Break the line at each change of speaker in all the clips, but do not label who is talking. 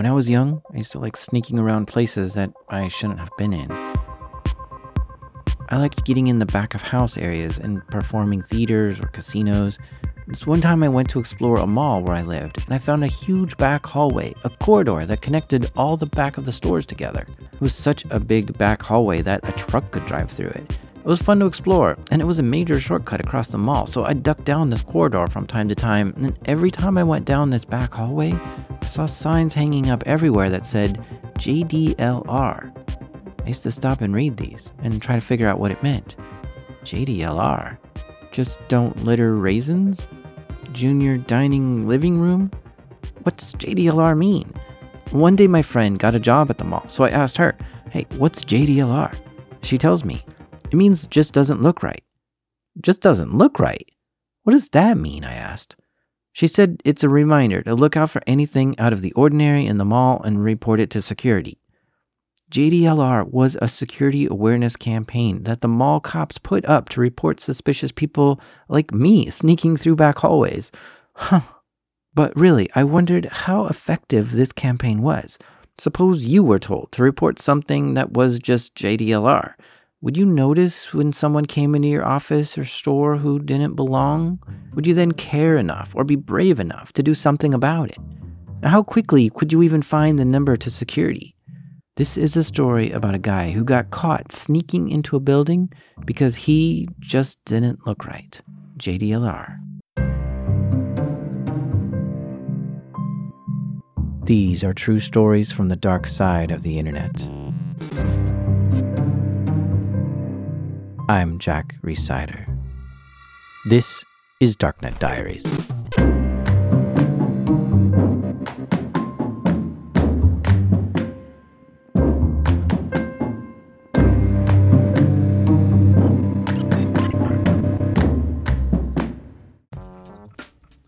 When I was young, I used to like sneaking around places that I shouldn't have been in. I liked getting in the back of house areas and performing theaters or casinos. This one time I went to explore a mall where I lived, and I found a huge back hallway, a corridor that connected all the back of the stores together. It was such a big back hallway that a truck could drive through it. It was fun to explore, and it was a major shortcut across the mall, so I ducked down this corridor from time to time, and every time I went down this back hallway, I saw signs hanging up everywhere that said JDLR. I used to stop and read these and try to figure out what it meant. JDLR? Just don't litter raisins? Junior dining living room? What does JDLR mean? One day my friend got a job at the mall, so I asked her, Hey, what's JDLR? She tells me, It means just doesn't look right. Just doesn't look right? What does that mean? I asked. She said it's a reminder to look out for anything out of the ordinary in the mall and report it to security. JDLR was a security awareness campaign that the mall cops put up to report suspicious people like me sneaking through back hallways. Huh. But really, I wondered how effective this campaign was. Suppose you were told to report something that was just JDLR. Would you notice when someone came into your office or store who didn't belong? Would you then care enough or be brave enough to do something about it? Now, how quickly could you even find the number to security? This is a story about a guy who got caught sneaking into a building because he just didn't look right. JDLR. These are true stories from the dark side of the internet. I'm Jack Rhysider. This is Darknet Diaries.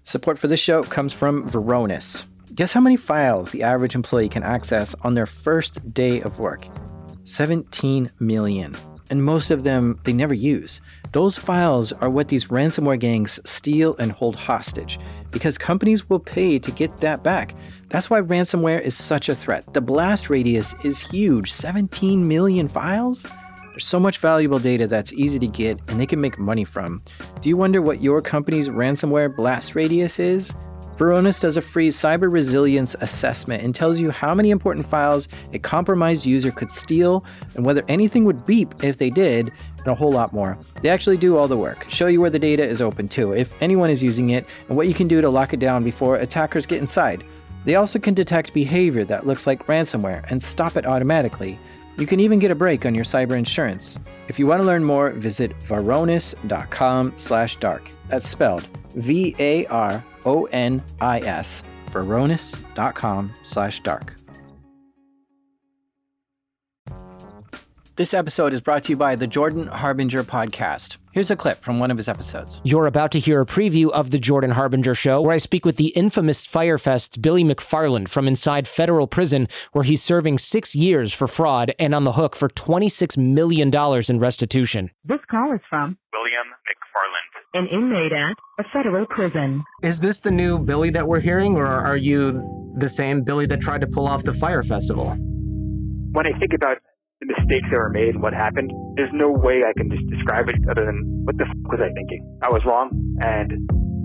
Support for this show comes from Varonis. Guess how many files the average employee can access on their first day of work? 17 million. And most of them they never use. Those files are what these ransomware gangs steal and hold hostage because companies will pay to get that back. That's why ransomware is such a threat. The blast radius is huge 17 million files? There's so much valuable data that's easy to get and they can make money from. Do you wonder what your company's ransomware blast radius is? Varonis does a free cyber resilience assessment and tells you how many important files a compromised user could steal and whether anything would beep if they did, and a whole lot more. They actually do all the work, show you where the data is open to, if anyone is using it, and what you can do to lock it down before attackers get inside. They also can detect behavior that looks like ransomware and stop it automatically. You can even get a break on your cyber insurance. If you want to learn more, visit varonis.com/dark. That's spelled V A R O N I S. This episode is brought to you by the Jordan Harbinger podcast. Here's a clip from one of his episodes.
You're about to hear a preview of The Jordan Harbinger Show, where I speak with the infamous Fyre Fest's Billy McFarland from inside federal prison, where he's serving six years for fraud and on the hook for $26 million in restitution.
This call is from
William McFarland.
an inmate at a federal prison.
Is this the new Billy that we're hearing, or are you the same Billy that tried to pull off the Fyre Festival?
When I think about the mistakes that were made and what happened, there's no way I can just describe it other than what the f- was I thinking? I was wrong, and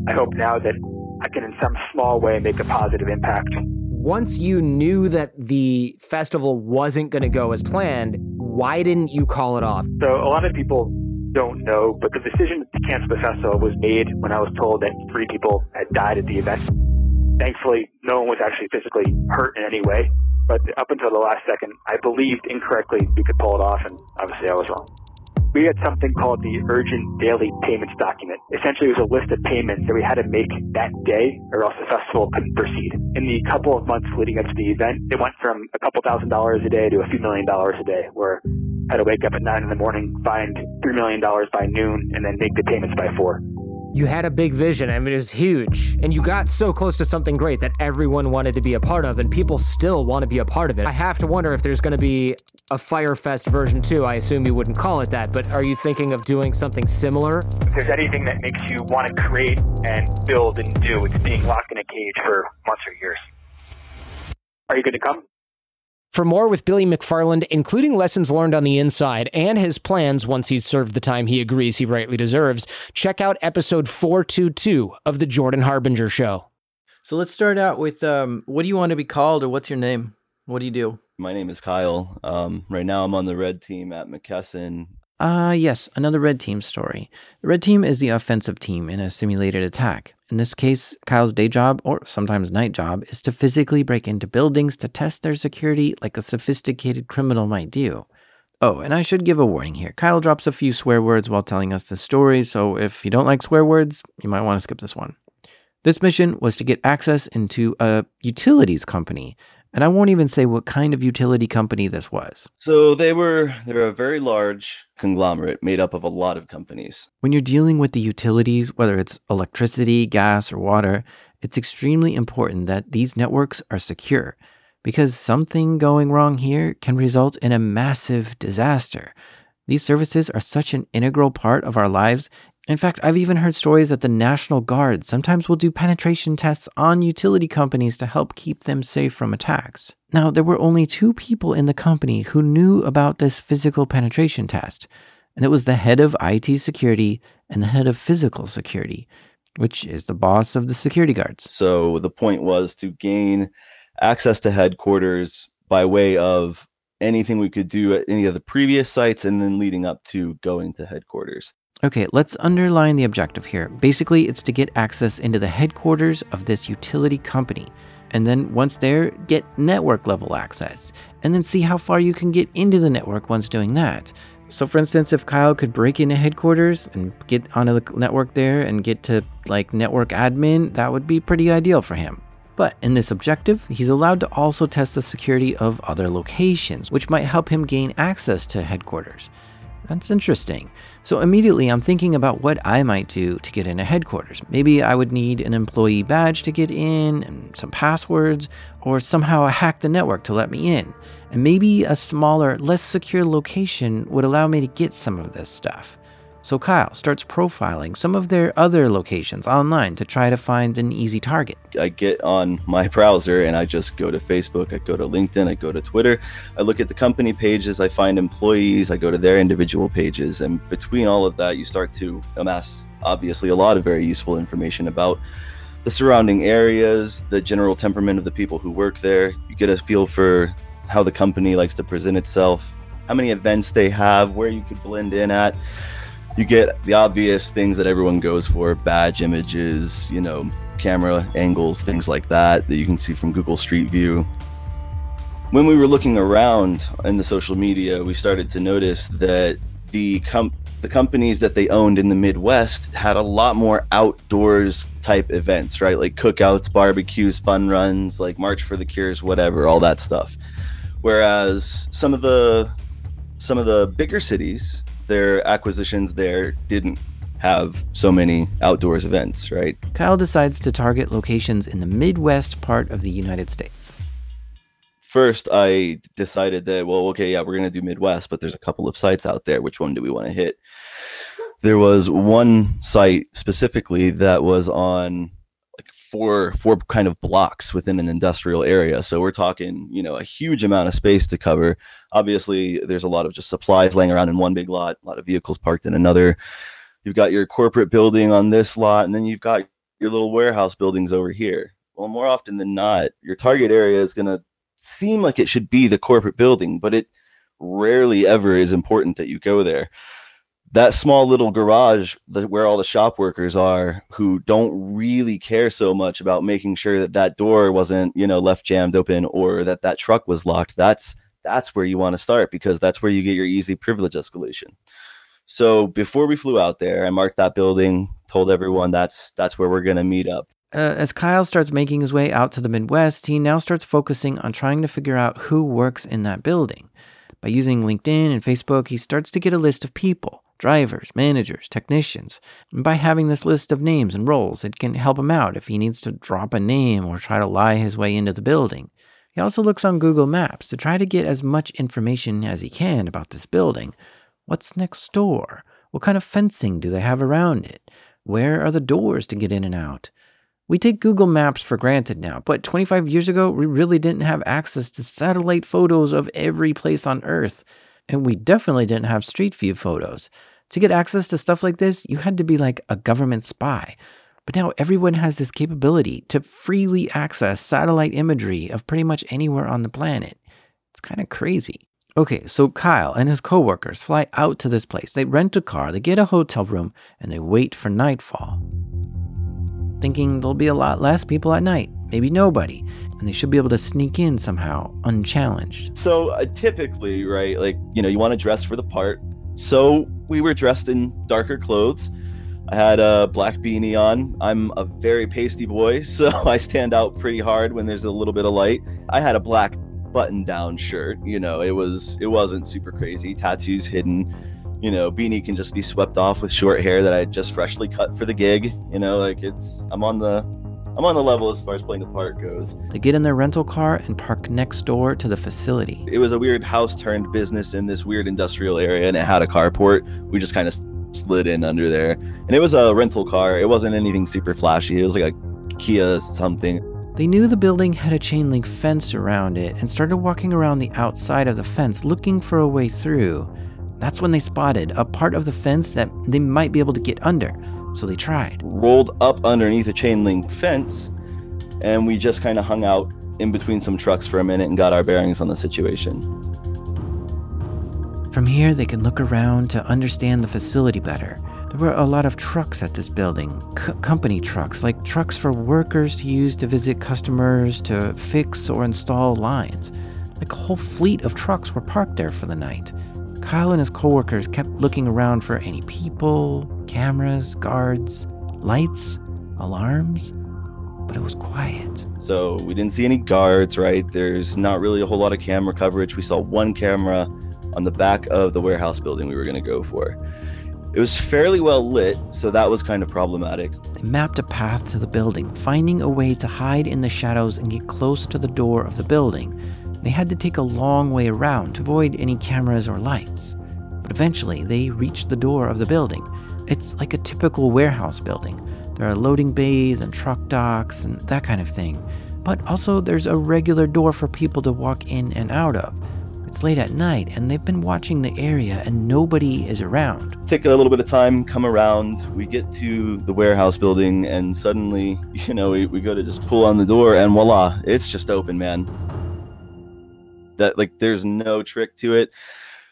I hope now that I can, in some small way, make a positive impact.
Once you knew that the festival wasn't going to go as planned, why didn't you call it off?
So a lot of people don't know, but the decision to cancel the festival was made when I was told that three people had died at the event. Thankfully, no one was actually physically hurt in any way. But up until the last second, I believed incorrectly we could pull it off, and obviously I was wrong. We had something called the Urgent Daily Payments Document. Essentially, it was a list of payments that we had to make that day, or else the festival couldn't proceed. In the couple of months leading up to the event, it went from a couple thousand dollars a day to a few million dollars a day, where I had to wake up at nine in the morning, find three million dollars by noon, and then make the payments by four.
You had a big vision. I mean, it was huge. And you got so close to something great that everyone wanted to be a part of, and people still want to be a part of it. I have to wonder if there's going to be a Fyre Fest version 2. I assume you wouldn't call it that, but are you thinking of doing something similar?
If there's anything that makes you want to create and build and do, it's being locked in a cage for months or years. Are you going to come?
For more with Billy McFarland, including lessons learned on the inside and his plans once he's served the time he agrees he rightly deserves, check out episode 422 of The Jordan Harbinger Show.
So let's start out with um, what do you want to be called or what's your name? What do you do?
My name is Kyle. Um, right now, I'm on the red team at McKesson.
Ah, uh, yes, another red team story. The red team is the offensive team in a simulated attack. In this case, Kyle's day job, or sometimes night job, is to physically break into buildings to test their security like a sophisticated criminal might do. Oh, and I should give a warning here. Kyle drops a few swear words while telling us the story, so if you don't like swear words, you might want to skip this one. This mission was to get access into a utilities company and I won't even say what kind of utility company this was.
So they were they're a very large conglomerate made up of a lot of companies.
When you're dealing with the utilities, whether it's electricity, gas, or water, it's extremely important that these networks are secure because something going wrong here can result in a massive disaster. These services are such an integral part of our lives in fact, I've even heard stories that the National Guard sometimes will do penetration tests on utility companies to help keep them safe from attacks. Now, there were only two people in the company who knew about this physical penetration test, and it was the head of IT security and the head of physical security, which is the boss of the security guards.
So the point was to gain access to headquarters by way of anything we could do at any of the previous sites and then leading up to going to headquarters.
Okay, let's underline the objective here. Basically, it's to get access into the headquarters of this utility company. And then once there, get network level access. And then see how far you can get into the network once doing that. So, for instance, if Kyle could break into headquarters and get onto the network there and get to like network admin, that would be pretty ideal for him. But in this objective, he's allowed to also test the security of other locations, which might help him gain access to headquarters. That's interesting. So immediately I'm thinking about what I might do to get into headquarters. Maybe I would need an employee badge to get in and some passwords, or somehow hack the network to let me in. And maybe a smaller, less secure location would allow me to get some of this stuff. So Kyle starts profiling some of their other locations online to try to find an easy target.
I get on my browser and I just go to Facebook, I go to LinkedIn, I go to Twitter. I look at the company pages, I find employees, I go to their individual pages. And between all of that, you start to amass obviously a lot of very useful information about the surrounding areas, the general temperament of the people who work there. You get a feel for how the company likes to present itself, how many events they have, where you could blend in at you get the obvious things that everyone goes for badge images, you know, camera angles, things like that, that you can see from Google Street View. When we were looking around in the social media, we started to notice that the the companies that they owned in the Midwest had a lot more outdoors type events, right? Like cookouts, barbecues, fun runs, like March for the Cures, whatever, all that stuff. Whereas some of the some of the bigger cities their acquisitions there didn't have so many outdoors events, right?
Kyle decides to target locations in the Midwest part of the United States.
First, I decided that, well, okay, yeah, we're going to do Midwest, but there's a couple of sites out there. Which one do we want to hit? There was one site specifically that was on four four kind of blocks within an industrial area. So we're talking, you know, a huge amount of space to cover. Obviously, there's a lot of just supplies laying around in one big lot, a lot of vehicles parked in another. You've got your corporate building on this lot, and then you've got your little warehouse buildings over here. Well, more often than not, your target area is going to seem like it should be the corporate building, but it rarely ever is important that you go there that small little garage where all the shop workers are who don't really care so much about making sure that that door wasn't you know left jammed open or that that truck was locked that's that's where you want to start because that's where you get your easy privilege escalation. So before we flew out there i marked that building told everyone that's that's where we're going to meet up.
Uh, as Kyle starts making his way out to the Midwest, he now starts focusing on trying to figure out who works in that building. By using LinkedIn and Facebook, he starts to get a list of people drivers, managers, technicians. And by having this list of names and roles, it can help him out if he needs to drop a name or try to lie his way into the building. He also looks on Google Maps to try to get as much information as he can about this building. What's next door? What kind of fencing do they have around it? Where are the doors to get in and out? We take Google Maps for granted now, but 25 years ago, we really didn't have access to satellite photos of every place on Earth. And we definitely didn't have street view photos. To get access to stuff like this, you had to be like a government spy. But now everyone has this capability to freely access satellite imagery of pretty much anywhere on the planet. It's kind of crazy. Okay, so Kyle and his coworkers fly out to this place. They rent a car, they get a hotel room, and they wait for nightfall thinking there'll be a lot less people at night, maybe nobody, and they should be able to sneak in somehow unchallenged.
So uh, typically, right, like, you know, you want to dress for the part. So we were dressed in darker clothes. I had a black beanie on. I'm a very pasty boy, so I stand out pretty hard when there's a little bit of light. I had a black button-down shirt. You know, it was it wasn't super crazy. Tattoos hidden you know, beanie can just be swept off with short hair that I just freshly cut for the gig. You know, like it's I'm on the I'm on the level as far as playing the part goes.
They get in their rental car and park next door to the facility.
It was a weird house turned business in this weird industrial area and it had a carport. We just kind of slid in under there. And it was a rental car. It wasn't anything super flashy. It was like a Kia something.
They knew the building had a chain link fence around it and started walking around the outside of the fence looking for a way through. That's when they spotted a part of the fence that they might be able to get under. So they tried.
Rolled up underneath a chain link fence, and we just kind of hung out in between some trucks for a minute and got our bearings on the situation.
From here, they could look around to understand the facility better. There were a lot of trucks at this building, C- company trucks, like trucks for workers to use to visit customers, to fix or install lines. Like a whole fleet of trucks were parked there for the night. Kyle and his coworkers kept looking around for any people, cameras, guards, lights, alarms, but it was quiet.
So we didn't see any guards, right? There's not really a whole lot of camera coverage. We saw one camera on the back of the warehouse building we were going to go for. It was fairly well lit, so that was kind of problematic.
They mapped a path to the building, finding a way to hide in the shadows and get close to the door of the building they had to take a long way around to avoid any cameras or lights. But eventually, they reached the door of the building. It's like a typical warehouse building. There are loading bays and truck docks and that kind of thing. But also, there's a regular door for people to walk in and out of. It's late at night, and they've been watching the area, and nobody is around.
Take a little bit of time, come around. We get to the warehouse building, and suddenly, you know, we, we go to just pull on the door, and voila, it's just open, man that like there's no trick to it.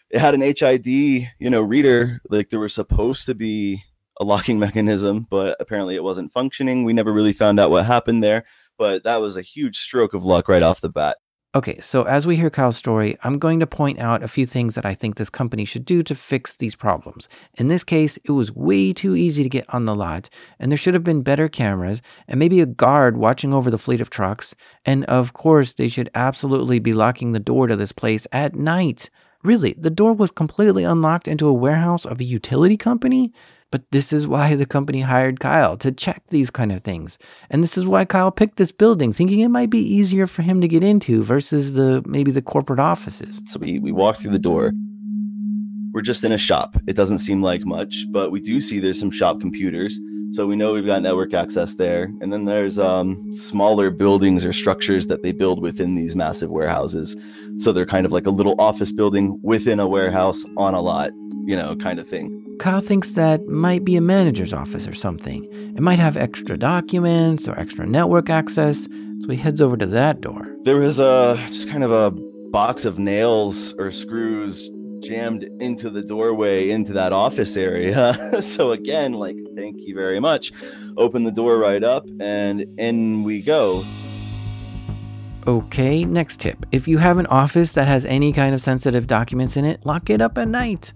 It had an HID you know reader like there was supposed to be a locking mechanism but apparently it wasn't functioning. We never really found out what happened there but that was a huge stroke of luck right off the bat
Okay, so as we hear Kyle's story, I'm going to point out a few things that I think this company should do to fix these problems. In this case, it was way too easy to get on the lot, and there should have been better cameras, and maybe a guard watching over the fleet of trucks. And of course, they should absolutely be locking the door to this place at night. Really, the door was completely unlocked into a warehouse of a utility company? But this is why the company hired Kyle to check these kind of things. And this is why Kyle picked this building, thinking it might be easier for him to get into versus the maybe the corporate offices.
So we, we walk through the door. We're just in a shop. It doesn't seem like much, but we do see there's some shop computers. So we know we've got network access there. And then there's um, smaller buildings or structures that they build within these massive warehouses. So they're kind of like a little office building within a warehouse on a lot, you know, kind of thing.
Kyle thinks that might be a manager's office or something. It might have extra documents or extra network access, so he heads over to that door.
There was a just kind of a box of nails or screws jammed into the doorway into that office area. so again, like thank you very much. Open the door right up and in we go.
Okay, next tip. If you have an office that has any kind of sensitive documents in it, lock it up at night.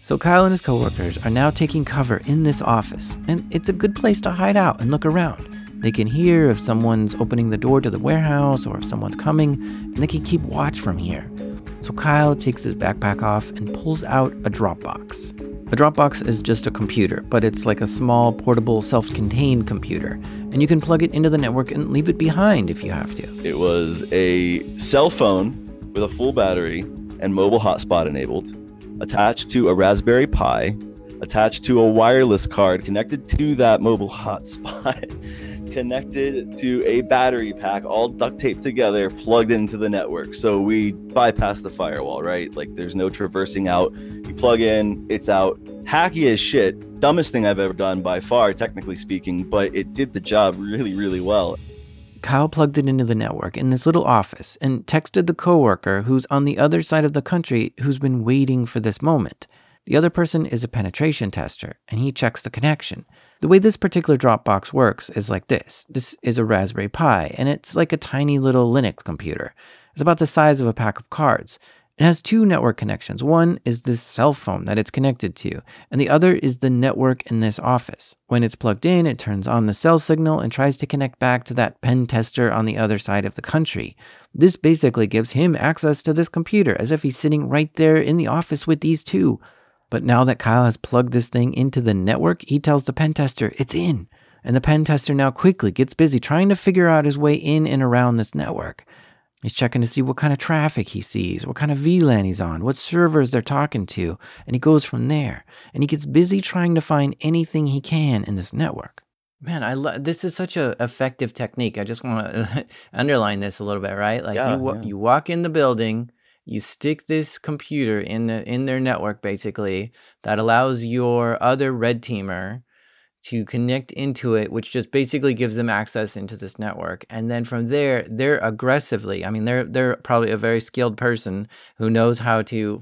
So Kyle and his coworkers are now taking cover in this office, and it's a good place to hide out and look around. They can hear if someone's opening the door to the warehouse or if someone's coming, and they can keep watch from here. So Kyle takes his backpack off and pulls out a Dropbox. A Dropbox is just a computer, but it's like a small, portable, self contained computer. And you can plug it into the network and leave it behind if you have to.
It was a cell phone with a full battery and mobile hotspot enabled attached to a Raspberry Pi, attached to a wireless card connected to that mobile hotspot, connected to a battery pack, all duct taped together, plugged into the network. So we bypass the firewall, right? Like there's no traversing out. You plug in, it's out. Hacky as shit. Dumbest thing I've ever done by far, technically speaking, but it did the job really, really well.
Kyle plugged it into the network in this little office and texted the coworker who's on the other side of the country who's been waiting for this moment. The other person is a penetration tester, and he checks the connection. The way this particular Dropbox works is like this this is a Raspberry Pi, and it's like a tiny little Linux computer. It's about the size of a pack of cards. It has two network connections. One is this cell phone that it's connected to, and the other is the network in this office. When it's plugged in, it turns on the cell signal and tries to connect back to that pen tester on the other side of the country. This basically gives him access to this computer as if he's sitting right there in the office with these two. But now that Kyle has plugged this thing into the network, he tells the pen tester it's in. And the pen tester now quickly gets busy trying to figure out his way in and around this network. He's checking to see what kind of traffic he sees, what kind of VLAN he's on, what servers they're talking to, and he goes from there. And he gets busy trying to find anything he can in this network. Man, I love this is such a effective technique. I just want to underline this a little bit, right? Like
Yeah,
you wa-
yeah.
you walk in the building, you stick this computer in the, in their network basically that allows your other red teamer to connect into it which just basically gives them access into this network. And then from there they're aggressively i mean they're they're probably a very skilled person who knows how to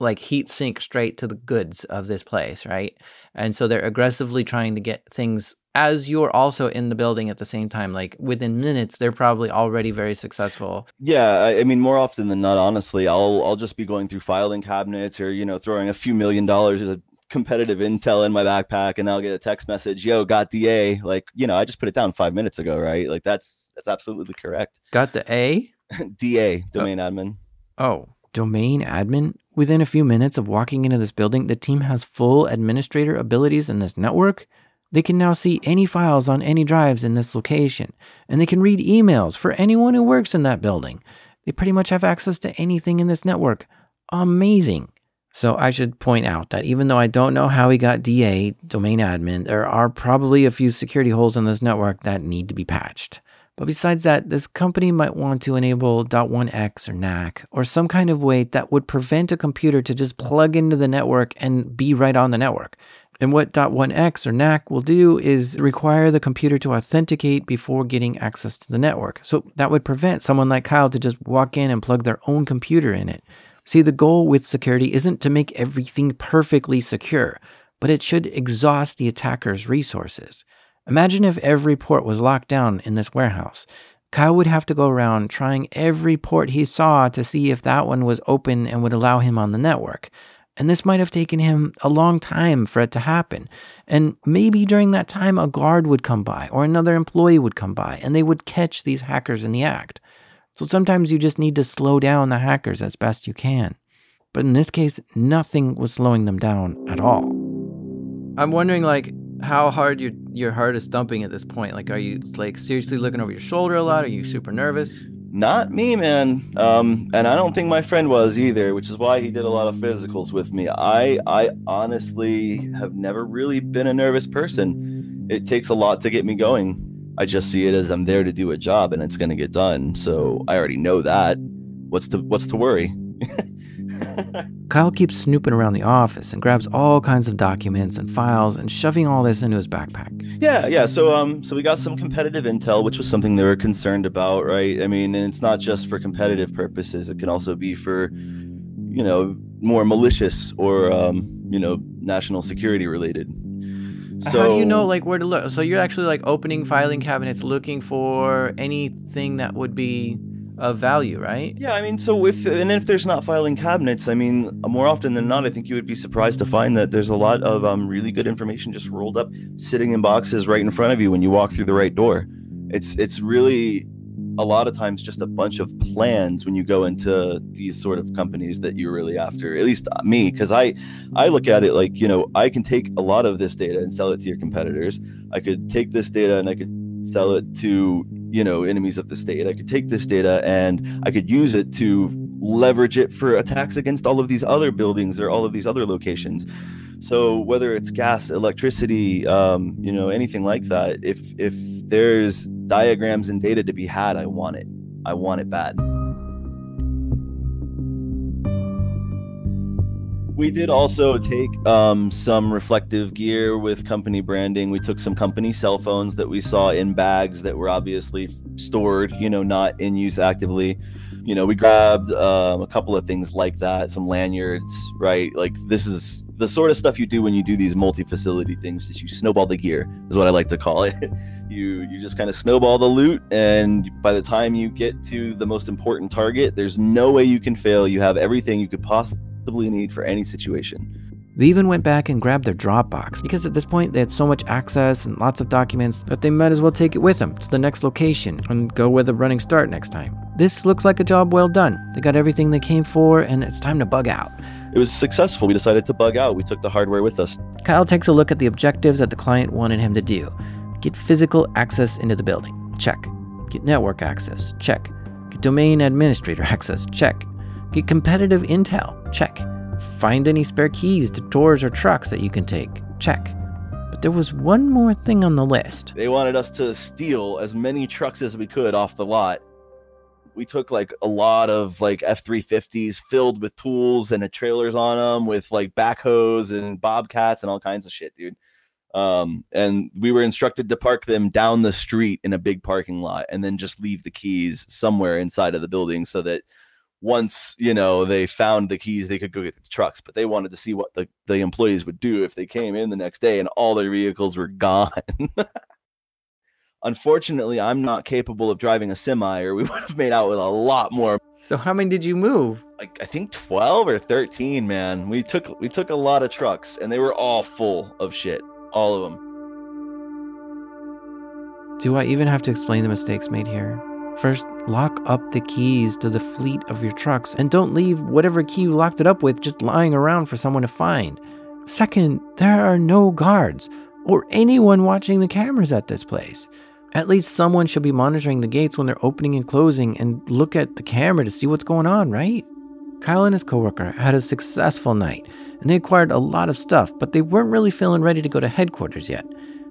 like heat sink straight to the goods of this place right and so they're aggressively trying to get things as you're also in the building at the same time like within minutes they're probably already very successful
Yeah, I, I mean, more often than not, honestly, I'll I'll just be going through filing cabinets or you know throwing a few million dollars of competitive intel in my backpack, and I'll get a text message, "Yo, got DA." Like, you know, I just put it down five minutes ago, right? Like that's that's absolutely correct.
got the a
DA, oh. domain admin.
Oh, domain admin? Within a few minutes of walking into this building, the team has full administrator abilities in this network. They can now see any files on any drives in this location, and they can read emails for anyone who works in that building. They pretty much have access to anything in this network. Amazing. So I should point out that even though I don't know how he got DA, domain admin, there are probably a few security holes in this network that need to be patched. But besides that, this company might want to enable .1x or NAC or some kind of way that would prevent a computer to just plug into the network and be right on the network. And what .1x or NAC will do is require the computer to authenticate before getting access to the network. So that would prevent someone like Kyle to just walk in and plug their own computer in it. See, the goal with security isn't to make everything perfectly secure, but it should exhaust the attacker's resources. Imagine if every port was locked down in this warehouse. Kyle would have to go around trying every port he saw to see if that one was open and would allow him on the network. And this might have taken him a long time for it to happen. And maybe during that time, a guard would come by or another employee would come by and they would catch these hackers in the act. So sometimes you just need to slow down the hackers as best you can. But in this case, nothing was slowing them down at all. I'm wondering, like, how hard your your heart is thumping at this point. Like, are you like seriously looking over your shoulder a lot? Are you super nervous?
Not me, man. Um, and I don't think my friend was either, which is why he did a lot of physicals with me. I I honestly have never really been a nervous person. It takes a lot to get me going. I just see it as I'm there to do a job and it's gonna get done. So I already know that. What's to what's to worry?
Kyle keeps snooping around the office and grabs all kinds of documents and files and shoving all this into his backpack.
Yeah, yeah. So um, so we got some competitive intel, which was something they were concerned about, right? I mean, and it's not just for competitive purposes; it can also be for, you know, more malicious or um, you know, national security related. So
How do you know like where to look? So you're actually like opening filing cabinets looking for anything that would be of value, right?
Yeah, I mean, so if and if there's not filing cabinets, I mean, more often than not, I think you would be surprised to find that there's a lot of um, really good information just rolled up, sitting in boxes right in front of you when you walk through the right door. It's it's really a lot of times just a bunch of plans when you go into these sort of companies that you're really after. At least me, because I I look at it like you know I can take a lot of this data and sell it to your competitors. I could take this data and I could sell it to you know enemies of the state i could take this data and i could use it to leverage it for attacks against all of these other buildings or all of these other locations So whether it's gas, electricity, um, you know, anything like that, if if there's diagrams and data to be had, I want it. I want it bad. We did also take um, some reflective gear with company branding. We took some company cell phones that we saw in bags that were obviously stored, you know, not in use actively. You know, we grabbed um, a couple of things like that, some lanyards, right? Like this is the sort of stuff you do when you do these multi-facility things. Is you snowball the gear, is what I like to call it. you you just kind of snowball the loot, and by the time you get to the most important target, there's no way you can fail. You have everything you could possibly possibly need for any situation.
They even went back and grabbed their Dropbox because at this point they had so much access and lots of documents that they might as well take it with them to the next location and go with a running start next time. This looks like a job well done. They got everything they came for and it's time to bug out.
It was successful. We decided to bug out. We took the hardware with us.
Kyle takes a look at the objectives that the client wanted him to do get physical access into the building. Check. Get network access. Check. Get domain administrator access. Check. Get competitive intel. Check. Find any spare keys to doors or trucks that you can take. Check. But there was one more thing on the list.
They wanted us to steal as many trucks as we could off the lot. We took like a lot of like F 350s filled with tools and the trailers on them with like backhoes and bobcats and all kinds of shit, dude. Um, and we were instructed to park them down the street in a big parking lot and then just leave the keys somewhere inside of the building so that once you know they found the keys they could go get the trucks but they wanted to see what the, the employees would do if they came in the next day and all their vehicles were gone unfortunately i'm not capable of driving a semi or we would have made out with a lot more
So how many did you move?
like i think 12 or 13 man we took we took a lot of trucks and they were all full of shit all of them
Do I even have to explain the mistakes made here? First, lock up the keys to the fleet of your trucks and don't leave whatever key you locked it up with just lying around for someone to find. Second, there are no guards or anyone watching the cameras at this place. At least someone should be monitoring the gates when they're opening and closing and look at the camera to see what's going on, right? Kyle and his coworker had a successful night and they acquired a lot of stuff, but they weren't really feeling ready to go to headquarters yet.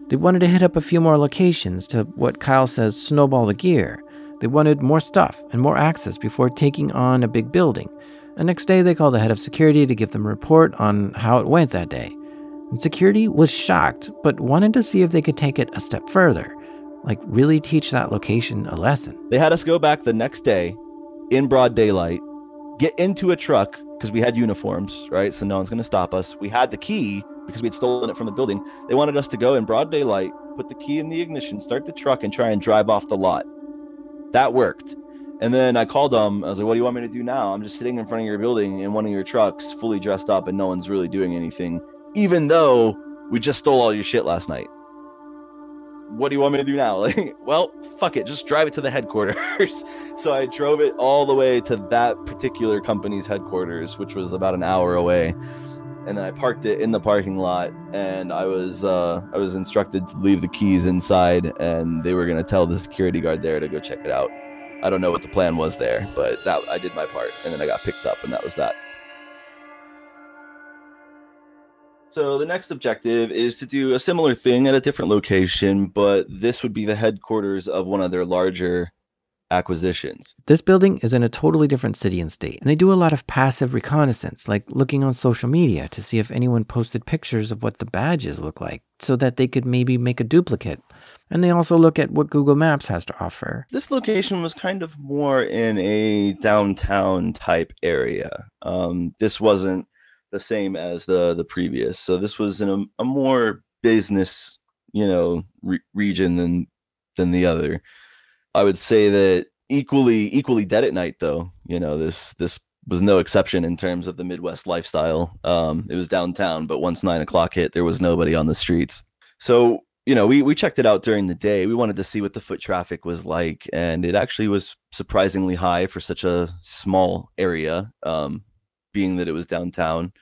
They wanted to hit up a few more locations to what Kyle says snowball the gear. They wanted more stuff and more access before taking on a big building. The next day, they called the head of security to give them a report on how it went that day. And security was shocked, but wanted to see if they could take it a step further, like really teach that location a lesson.
They had us go back the next day in broad daylight, get into a truck because we had uniforms, right? So no one's going to stop us. We had the key because we'd stolen it from the building. They wanted us to go in broad daylight, put the key in the ignition, start the truck, and try and drive off the lot. That worked. And then I called them. I was like, what do you want me to do now? I'm just sitting in front of your building in one of your trucks, fully dressed up, and no one's really doing anything, even though we just stole all your shit last night. What do you want me to do now? Like, well, fuck it, just drive it to the headquarters. so I drove it all the way to that particular company's headquarters, which was about an hour away. And then I parked it in the parking lot, and I was uh, I was instructed to leave the keys inside, and they were gonna tell the security guard there to go check it out. I don't know what the plan was there, but that I did my part, and then I got picked up, and that was that. So the next objective is to do a similar thing at a different location, but this would be the headquarters of one of their larger acquisitions.
This building is in a totally different city and state, and they do a lot of passive reconnaissance, like looking on social media to see if anyone posted pictures of what the badges look like so that they could maybe make a duplicate. And they also look at what Google Maps has to offer.
This location was kind of more in a downtown type area. Um, this wasn't the same as the the previous, so this was in a, a more business, you know, re- region than than the other. I would say that equally equally dead at night though. You know, this this was no exception in terms of the Midwest lifestyle. Um, it was downtown, but once nine o'clock hit, there was nobody on the streets. So you know, we we checked it out during the day. We wanted to see what the foot traffic was like, and it actually was surprisingly high for such a small area, um, being that it was downtown.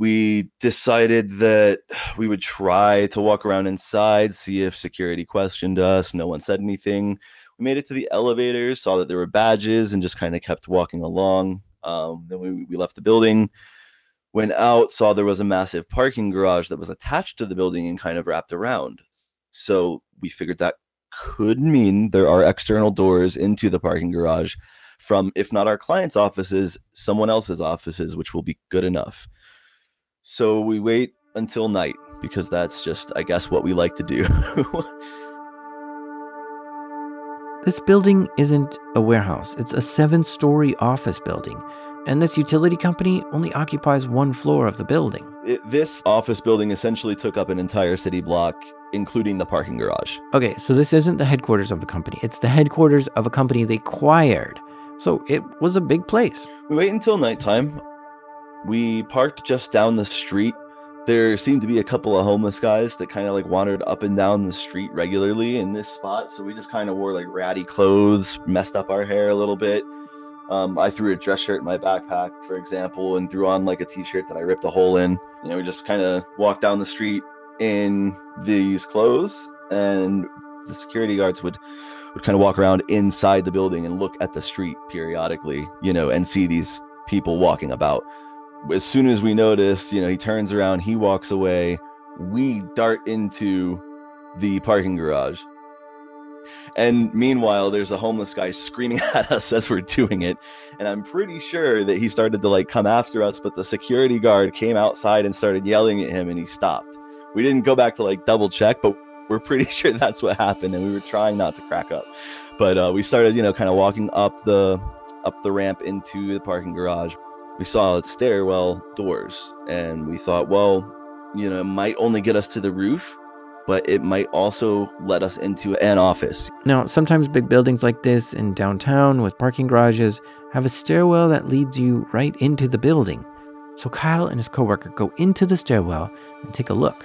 We decided that we would try to walk around inside, see if security questioned us. No one said anything. We made it to the elevators, saw that there were badges, and just kind of kept walking along. Um, then we, we left the building. Went out, saw there was a massive parking garage that was attached to the building and kind of wrapped around. So we figured that could mean there are external doors into the parking garage from, if not our client's offices, someone else's offices, which will be good enough. So we wait until night because that's just, I guess, what we like to do.
This building isn't a warehouse, it's a seven story office building. And this utility company only occupies one floor of the building.
It- this office building essentially took up an entire city block, including the parking garage.
Okay, so this isn't the headquarters of the company, it's the headquarters of a company they acquired. So it was a big place.
We wait until nighttime. We parked just down the street. There seemed to be a couple of homeless guys that kind of like wandered up and down the street regularly in this spot. So we just kind of wore like ratty clothes, messed up our hair a little bit. Um, I threw a dress shirt in my backpack, for example, and threw on like a t-shirt that I ripped a hole in. You know, we just kind of walked down the street in these clothes, and the security guards would would kind of walk around inside the building and look at the street periodically, you know, and see these people walking about. As soon as we noticed, you know, he turns around, he walks away, we dart into the parking garage. And meanwhile, there's a homeless guy screaming at us as we're doing it. And I'm pretty sure that he started to like come after us, but the security guard came outside and started yelling at him and he stopped. We didn't go back to like double check, but we're pretty sure that's what happened and we were trying not to crack up. But uh, we started, you know, kind of walking up the up the ramp into the parking garage. We saw stairwell doors and we thought, well, you know, it might only get us to the roof, but it might also let us into an office.
Now, sometimes big buildings like this in downtown with parking garages have a stairwell that leads you right into the building. So Kyle and his coworker go into the stairwell and take a look.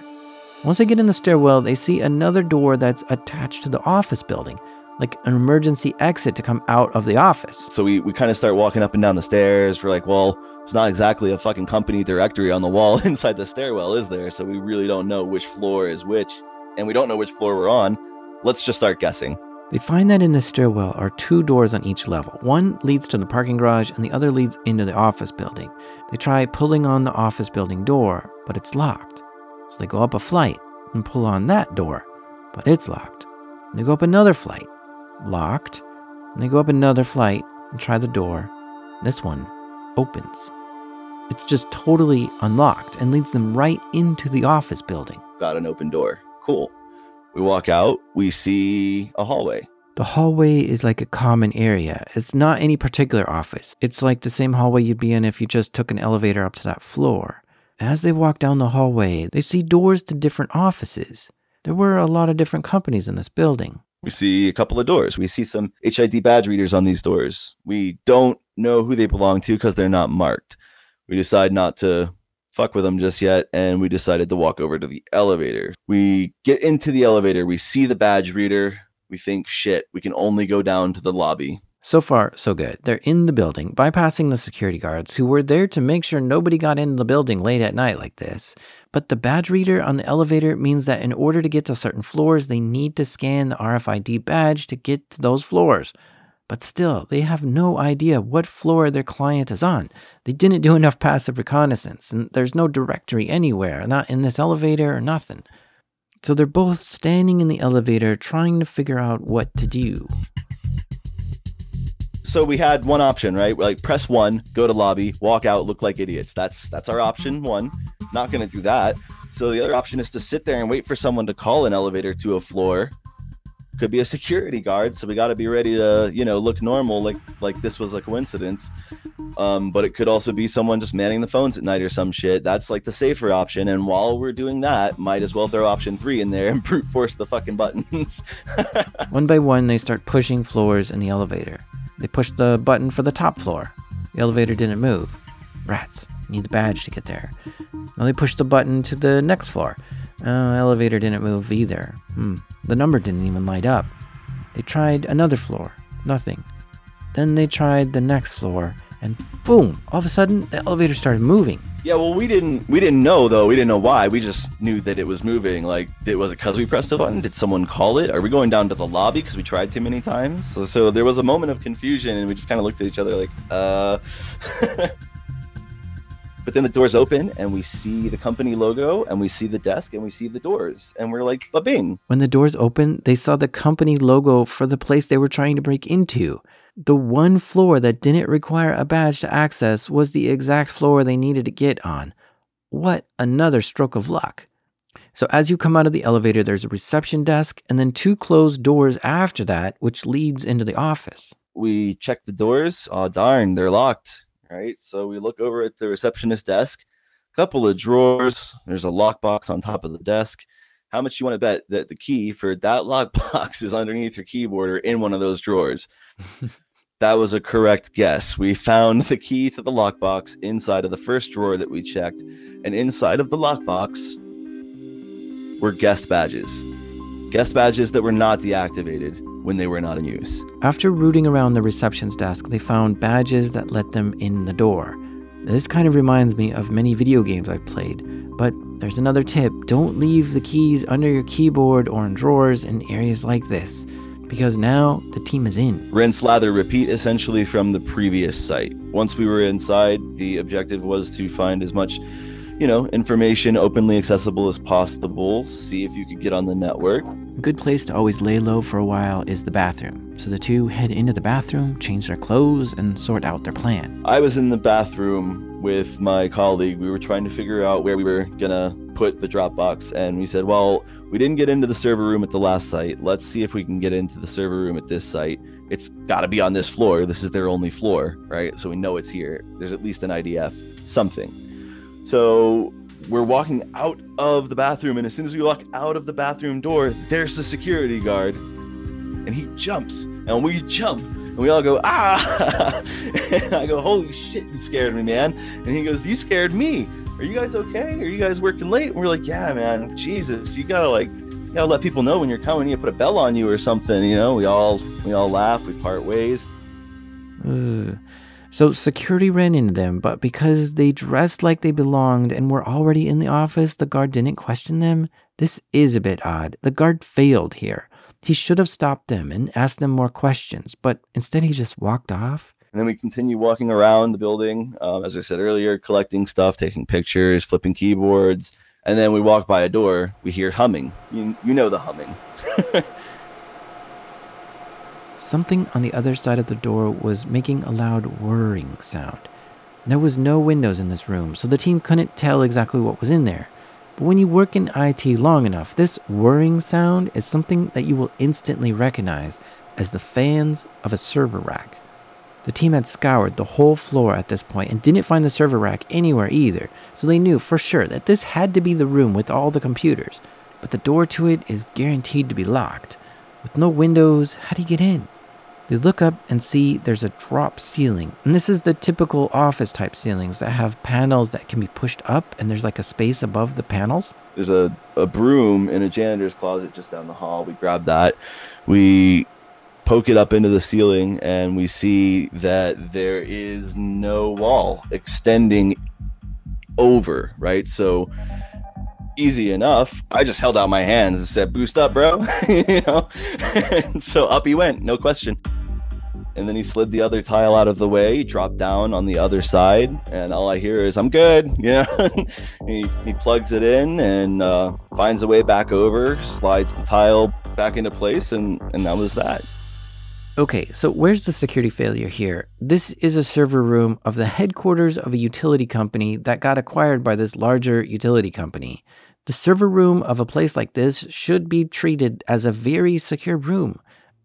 Once they get in the stairwell, they see another door that's attached to the office building, like an emergency exit to come out of the office.
So we, we kind of start walking up and down the stairs. We're like, well, it's not exactly a fucking company directory on the wall inside the stairwell, is there? So we really don't know which floor is which, and we don't know which floor we're on. Let's just start guessing.
They find that in the stairwell are two doors on each level. One leads to the parking garage and the other leads into the office building. They try pulling on the office building door, but it's locked. So they go up a flight and pull on that door, but it's locked. And they go up another flight, locked. And they go up another flight and try the door. This one opens. It's just totally unlocked and leads them right into the office building.
Got an open door. Cool. We walk out, we see a hallway.
The hallway is like a common area. It's not any particular office. It's like the same hallway you'd be in if you just took an elevator up to that floor. As they walk down the hallway, they see doors to different offices. There were a lot of different companies in this building.
We see a couple of doors. We see some HID badge readers on these doors. We don't know who they belong to because they're not marked. We decide not to fuck with them just yet, and we decided to walk over to the elevator. We get into the elevator, we see the badge reader. We think, shit, we can only go down to the lobby.
So far, so good. They're in the building, bypassing the security guards who were there to make sure nobody got into the building late at night like this. But the badge reader on the elevator means that in order to get to certain floors, they need to scan the RFID badge to get to those floors. But still, they have no idea what floor their client is on. They didn't do enough passive reconnaissance, and there's no directory anywhere, not in this elevator or nothing. So they're both standing in the elevator trying to figure out what to do.
So we had one option, right? Like press one, go to lobby, walk out, look like idiots. That's that's our option one. Not gonna do that. So the other option is to sit there and wait for someone to call an elevator to a floor. Could be a security guard, so we got to be ready to, you know, look normal, like like this was a coincidence. Um, but it could also be someone just manning the phones at night or some shit. That's like the safer option. And while we're doing that, might as well throw option three in there and brute force the fucking buttons.
One by one, they start pushing floors in the elevator. They pushed the button for the top floor. The elevator didn't move. Rats. Need the badge to get there. Now they pushed the button to the next floor. Uh, elevator didn't move either. Hmm. The number didn't even light up. They tried another floor. Nothing. Then they tried the next floor, and boom! All of a sudden, the elevator started moving.
Yeah, well, we didn't we didn't know though. We didn't know why. We just knew that it was moving. Like, it was it because we pressed a button? Did someone call it? Are we going down to the lobby because we tried too many times? So, so there was a moment of confusion, and we just kind of looked at each other like, uh. But then the doors open and we see the company logo and we see the desk and we see the doors and we're like, ba-bing.
When the doors open they saw the company logo for the place they were trying to break into. The one floor that didn't require a badge to access was the exact floor they needed to get on. What another stroke of luck. So, as you come out of the elevator, there's a reception desk and then two closed doors after that, which leads into the office.
We check the doors. Oh, darn, they're locked right? So we look over at the receptionist desk, a couple of drawers. There's a lockbox on top of the desk. How much you want to bet that the key for that lockbox is underneath your keyboard or in one of those drawers? that was a correct guess. We found the key to the lockbox inside of the first drawer that we checked, and inside of the lockbox were guest badges. Guest badges that were not deactivated when they were not in use.
After rooting around the reception's desk, they found badges that let them in the door. This kind of reminds me of many video games I've played, but there's another tip don't leave the keys under your keyboard or in drawers in areas like this, because now the team is in.
Rinse, lather, repeat essentially from the previous site. Once we were inside, the objective was to find as much you know, information openly accessible as possible. See if you could get on the network.
A good place to always lay low for a while is the bathroom. So the two head into the bathroom, change their clothes, and sort out their plan.
I was in the bathroom with my colleague. We were trying to figure out where we were gonna put the Dropbox, and we said, well, we didn't get into the server room at the last site. Let's see if we can get into the server room at this site. It's got to be on this floor. This is their only floor, right? So we know it's here. There's at least an IDF, something. So we're walking out of the bathroom, and as soon as we walk out of the bathroom door, there's the security guard, and he jumps, and we jump, and we all go ah! and I go, holy shit, you scared me, man! And he goes, you scared me. Are you guys okay? Are you guys working late? And we're like, yeah, man. Jesus, you gotta like, you gotta let people know when you're coming. You put a bell on you or something. You know, we all we all laugh. We part ways.
Ugh. So security ran into them, but because they dressed like they belonged and were already in the office, the guard didn't question them. This is a bit odd. The guard failed here. He should have stopped them and asked them more questions, but instead he just walked off.
And then we continue walking around the building, um, as I said earlier, collecting stuff, taking pictures, flipping keyboards. And then we walk by a door, we hear humming. You, you know the humming.
Something on the other side of the door was making a loud whirring sound. There was no windows in this room, so the team couldn't tell exactly what was in there. But when you work in IT long enough, this whirring sound is something that you will instantly recognize as the fans of a server rack. The team had scoured the whole floor at this point and didn't find the server rack anywhere either, so they knew for sure that this had to be the room with all the computers. But the door to it is guaranteed to be locked. With no windows, how do you get in? They look up and see there's a drop ceiling. And this is the typical office type ceilings that have panels that can be pushed up and there's like a space above the panels.
There's a, a broom in a janitor's closet just down the hall. We grab that. We poke it up into the ceiling and we see that there is no wall extending over, right? So easy enough. I just held out my hands and said, "Boost up, bro!" you know. and so up he went, no question. And then he slid the other tile out of the way, dropped down on the other side, and all I hear is, "I'm good." Yeah. he he plugs it in and uh, finds a way back over, slides the tile back into place, and and that was that.
Okay, so where's the security failure here? This is a server room of the headquarters of a utility company that got acquired by this larger utility company. The server room of a place like this should be treated as a very secure room.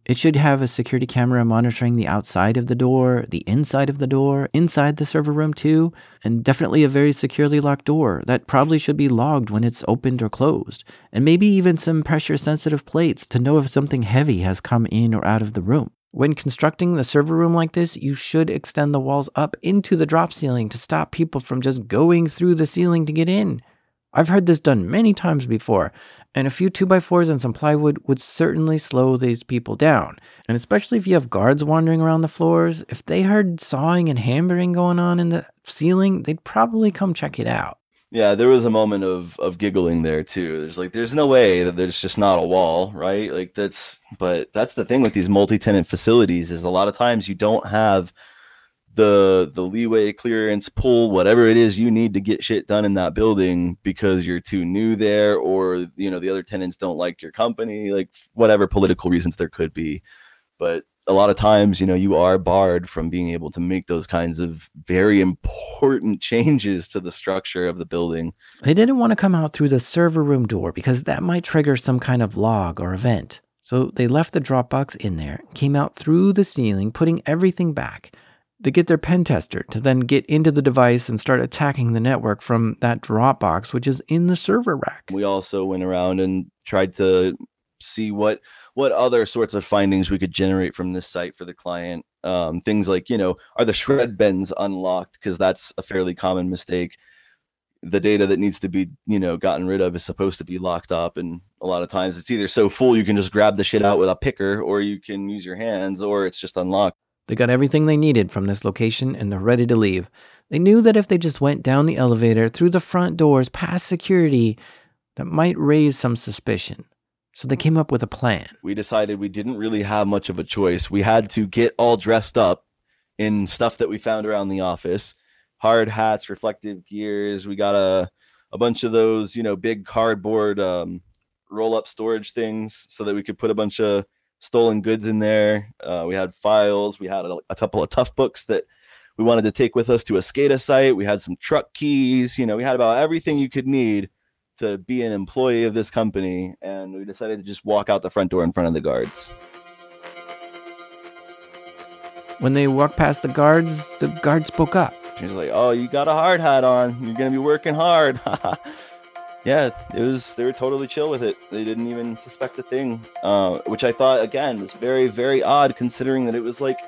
It should have a security camera monitoring the outside of the door, the inside of the door, inside the server room too, and definitely a very securely locked door that probably should be logged when it's opened or closed, and maybe even some pressure sensitive plates to know if something heavy has come in or out of the room. When constructing the server room like this, you should extend the walls up into the drop ceiling to stop people from just going through the ceiling to get in. I've heard this done many times before, and a few 2x4s and some plywood would certainly slow these people down. And especially if you have guards wandering around the floors, if they heard sawing and hammering going on in the ceiling, they'd probably come check it out.
Yeah, there was a moment of of giggling there too. There's like there's no way that there's just not a wall, right? Like that's but that's the thing with these multi-tenant facilities is a lot of times you don't have the the leeway clearance pull whatever it is you need to get shit done in that building because you're too new there or you know the other tenants don't like your company like whatever political reasons there could be but a lot of times you know you are barred from being able to make those kinds of very important changes to the structure of the building
They didn't want to come out through the server room door because that might trigger some kind of log or event. So they left the Dropbox in there, came out through the ceiling, putting everything back. They get their pen tester to then get into the device and start attacking the network from that Dropbox, which is in the server rack.
we also went around and tried to see what what other sorts of findings we could generate from this site for the client. Um, things like you know are the shred bins unlocked? Because that's a fairly common mistake. The data that needs to be you know gotten rid of is supposed to be locked up and a lot of times it's either so full you can just grab the shit out with a picker or you can use your hands or it's just unlocked
They got everything they needed from this location and they're ready to leave. They knew that if they just went down the elevator through the front doors past security, that might raise some suspicion. So they came up with a plan.
we decided we didn't really have much of a choice. We had to get all dressed up in stuff that we found around the office hard hats, reflective gears. We got a, a bunch of those, you know, big cardboard um, roll up storage things so that we could put a bunch of stolen goods in there. Uh, we had files, we had a, a couple of tough books that we wanted to take with us to a SCADA site. We had some truck keys, you know, we had about everything you could need to be an employee of this company and we decided to just walk out the front door in front of the guards
When they walked past the guards, the guard spoke up.
she's like oh you got a hard hat on you're gonna be working hard yeah it was they were totally chill with it. They didn't even suspect a thing uh, which i thought again was very very odd considering that it was like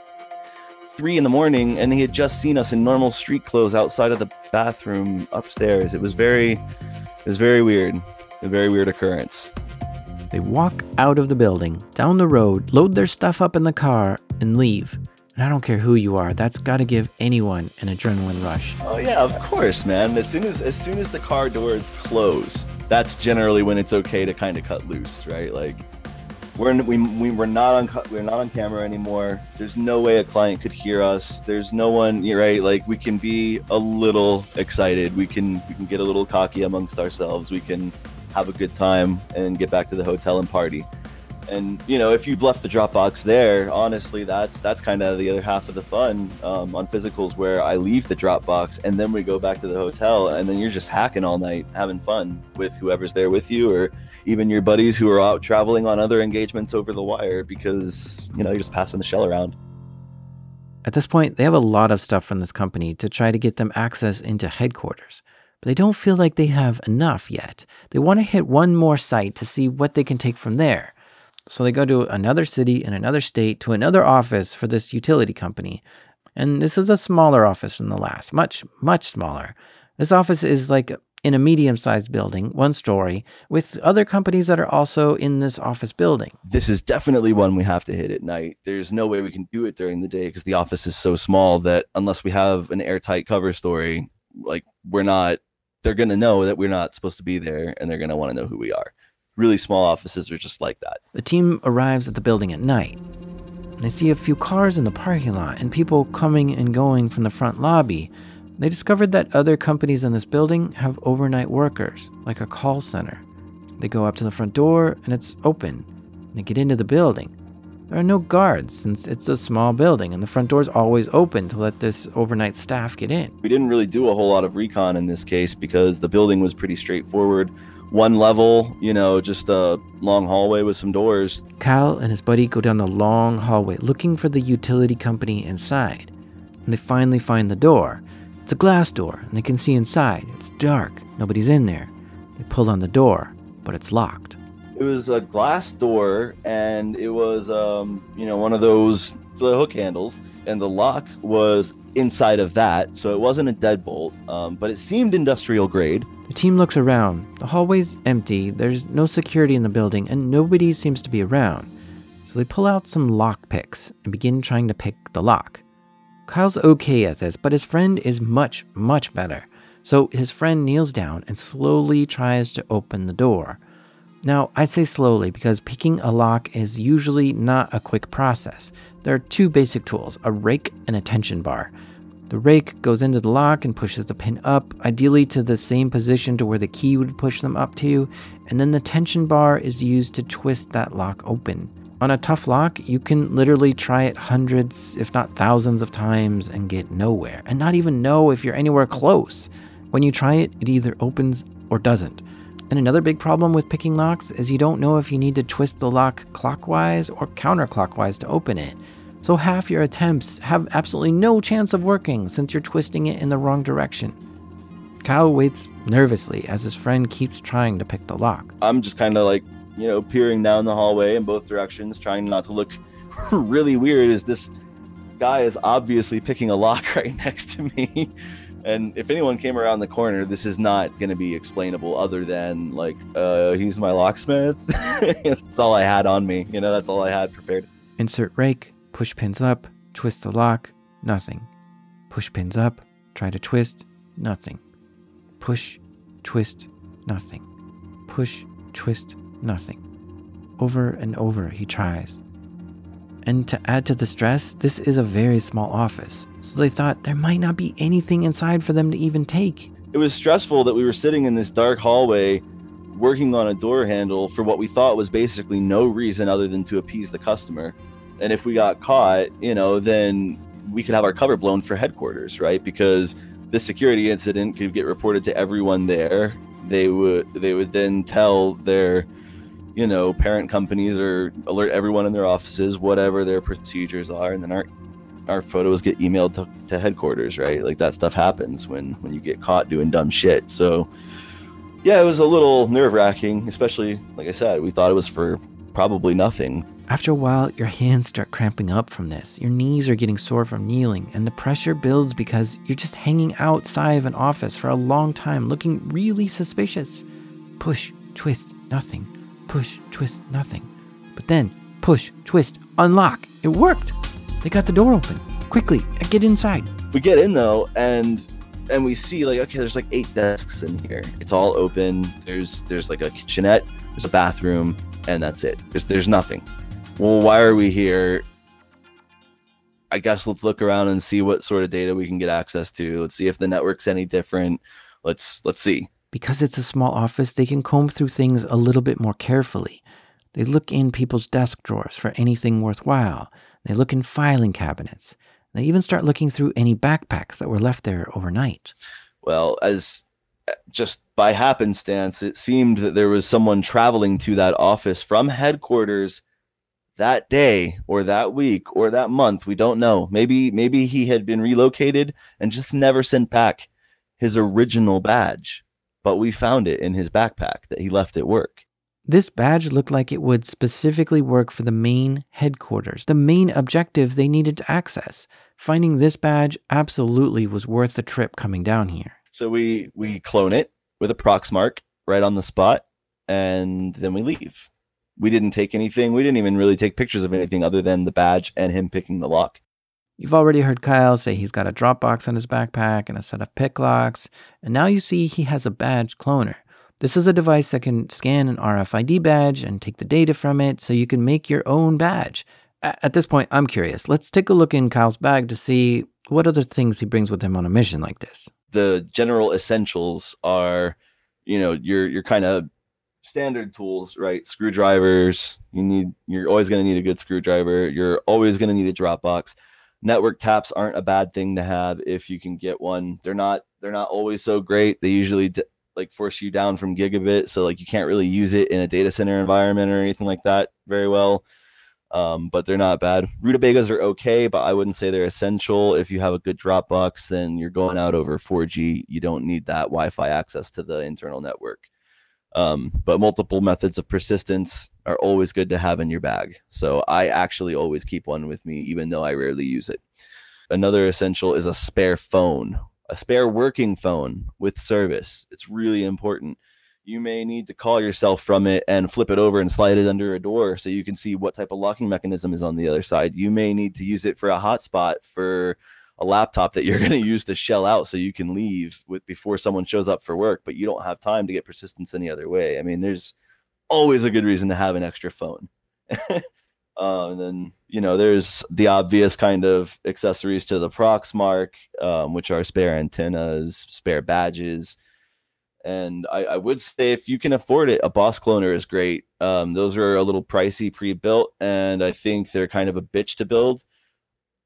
three in the morning and they had just seen us in normal street clothes outside of the bathroom upstairs. It was very it was very weird a very weird occurrence.
They walk out of the building, down the road, load their stuff up in the car, and leave. And I don't care who you are, that's gotta give anyone an adrenaline rush.
Oh yeah, of course, man. As soon as as soon as the car doors close, that's generally when it's okay to kind of cut loose, right? Like we're we, we we're not on we're not on camera anymore. There's no way a client could hear us. There's no one, right? Like we can be a little excited. We can we can get a little cocky amongst ourselves. We can have a good time and get back to the hotel and party. And you know, if you've left the Dropbox there, honestly, that's that's kind of the other half of the fun um, on physicals, where I leave the Dropbox and then we go back to the hotel, and then you're just hacking all night, having fun with whoever's there with you, or even your buddies who are out traveling on other engagements over the wire, because you know you're just passing the shell around.
At this point, they have a lot of stuff from this company to try to get them access into headquarters, but they don't feel like they have enough yet. They want to hit one more site to see what they can take from there. So they go to another city in another state to another office for this utility company. And this is a smaller office than the last, much, much smaller. This office is like in a medium sized building, one story, with other companies that are also in this office building.
This is definitely one we have to hit at night. There's no way we can do it during the day because the office is so small that unless we have an airtight cover story, like we're not, they're gonna know that we're not supposed to be there, and they're gonna want to know who we are. Really small offices are just like that.
The team arrives at the building at night. They see a few cars in the parking lot and people coming and going from the front lobby. They discovered that other companies in this building have overnight workers, like a call center. They go up to the front door and it's open. They get into the building. There are no guards since it's a small building and the front door is always open to let this overnight staff get in.
We didn't really do a whole lot of recon in this case because the building was pretty straightforward. One level, you know, just a long hallway with some doors.
Kyle and his buddy go down the long hallway looking for the utility company inside. And they finally find the door. It's a glass door, and they can see inside. It's dark, nobody's in there. They pull on the door, but it's locked.
It was a glass door, and it was, um, you know, one of those the hook handles, and the lock was inside of that, so it wasn't a deadbolt, um, but it seemed industrial grade.
The team looks around. The hallway's empty, there's no security in the building, and nobody seems to be around. So they pull out some lock picks and begin trying to pick the lock. Kyle's okay at this, but his friend is much, much better. So his friend kneels down and slowly tries to open the door. Now, I say slowly because picking a lock is usually not a quick process. There are two basic tools a rake and a tension bar. The rake goes into the lock and pushes the pin up, ideally to the same position to where the key would push them up to, and then the tension bar is used to twist that lock open. On a tough lock, you can literally try it hundreds, if not thousands of times and get nowhere, and not even know if you're anywhere close. When you try it, it either opens or doesn't. And another big problem with picking locks is you don't know if you need to twist the lock clockwise or counterclockwise to open it. So half your attempts have absolutely no chance of working since you're twisting it in the wrong direction. Kyle waits nervously as his friend keeps trying to pick the lock.
I'm just kind of like, you know, peering down the hallway in both directions, trying not to look really weird as this guy is obviously picking a lock right next to me. And if anyone came around the corner, this is not going to be explainable other than like, uh, he's my locksmith. that's all I had on me. You know, that's all I had prepared.
Insert rake, push pins up, twist the lock, nothing. Push pins up, try to twist, nothing. Push, twist, nothing. Push, twist, nothing. Over and over he tries. And to add to the stress, this is a very small office, so they thought there might not be anything inside for them to even take.
It was stressful that we were sitting in this dark hallway working on a door handle for what we thought was basically no reason other than to appease the customer. And if we got caught, you know, then we could have our cover blown for headquarters, right? Because this security incident could get reported to everyone there. They would they would then tell their you know, parent companies or alert everyone in their offices, whatever their procedures are, and then our our photos get emailed to, to headquarters, right? Like that stuff happens when when you get caught doing dumb shit. So yeah, it was a little nerve wracking, especially like I said, we thought it was for probably nothing.
After a while, your hands start cramping up from this. Your knees are getting sore from kneeling, and the pressure builds because you're just hanging outside of an office for a long time looking really suspicious. Push, twist, nothing push, twist, nothing. But then, push, twist, unlock. It worked. They got the door open. Quickly, get inside.
We get in though, and and we see like okay, there's like eight desks in here. It's all open. There's there's like a kitchenette, there's a bathroom, and that's it. There's there's nothing. Well, why are we here? I guess let's look around and see what sort of data we can get access to. Let's see if the network's any different. Let's let's see.
Because it's a small office, they can comb through things a little bit more carefully. They look in people's desk drawers for anything worthwhile. They look in filing cabinets. They even start looking through any backpacks that were left there overnight.
Well, as uh, just by happenstance, it seemed that there was someone traveling to that office from headquarters that day or that week or that month. We don't know. Maybe maybe he had been relocated and just never sent back his original badge but we found it in his backpack that he left at work.
This badge looked like it would specifically work for the main headquarters, the main objective they needed to access. Finding this badge absolutely was worth the trip coming down here.
So we we clone it with a Proxmark right on the spot, and then we leave. We didn't take anything. We didn't even really take pictures of anything other than the badge and him picking the lock.
You've already heard Kyle say he's got a Dropbox in his backpack and a set of pick locks, and now you see he has a badge cloner. This is a device that can scan an RFID badge and take the data from it so you can make your own badge. At this point, I'm curious. Let's take a look in Kyle's bag to see what other things he brings with him on a mission like this.
The general essentials are, you know, your your kind of standard tools, right? Screwdrivers. You need. You're always going to need a good screwdriver. You're always going to need a Dropbox network taps aren't a bad thing to have if you can get one. They're not they're not always so great. They usually d- like force you down from gigabit, so like you can't really use it in a data center environment or anything like that very well. Um, but they're not bad. Rutabagas are okay, but I wouldn't say they're essential. If you have a good Dropbox, then you're going out over 4G. You don't need that Wi-Fi access to the internal network. Um, but multiple methods of persistence are always good to have in your bag. So I actually always keep one with me, even though I rarely use it. Another essential is a spare phone, a spare working phone with service. It's really important. You may need to call yourself from it and flip it over and slide it under a door so you can see what type of locking mechanism is on the other side. You may need to use it for a hotspot for a laptop that you're going to use to shell out so you can leave with before someone shows up for work, but you don't have time to get persistence any other way. I mean, there's always a good reason to have an extra phone. Uh, and then you know, there's the obvious kind of accessories to the Proxmark, um, which are spare antennas, spare badges. And I, I, would say if you can afford it, a Boss Cloner is great. Um, those are a little pricey pre-built, and I think they're kind of a bitch to build.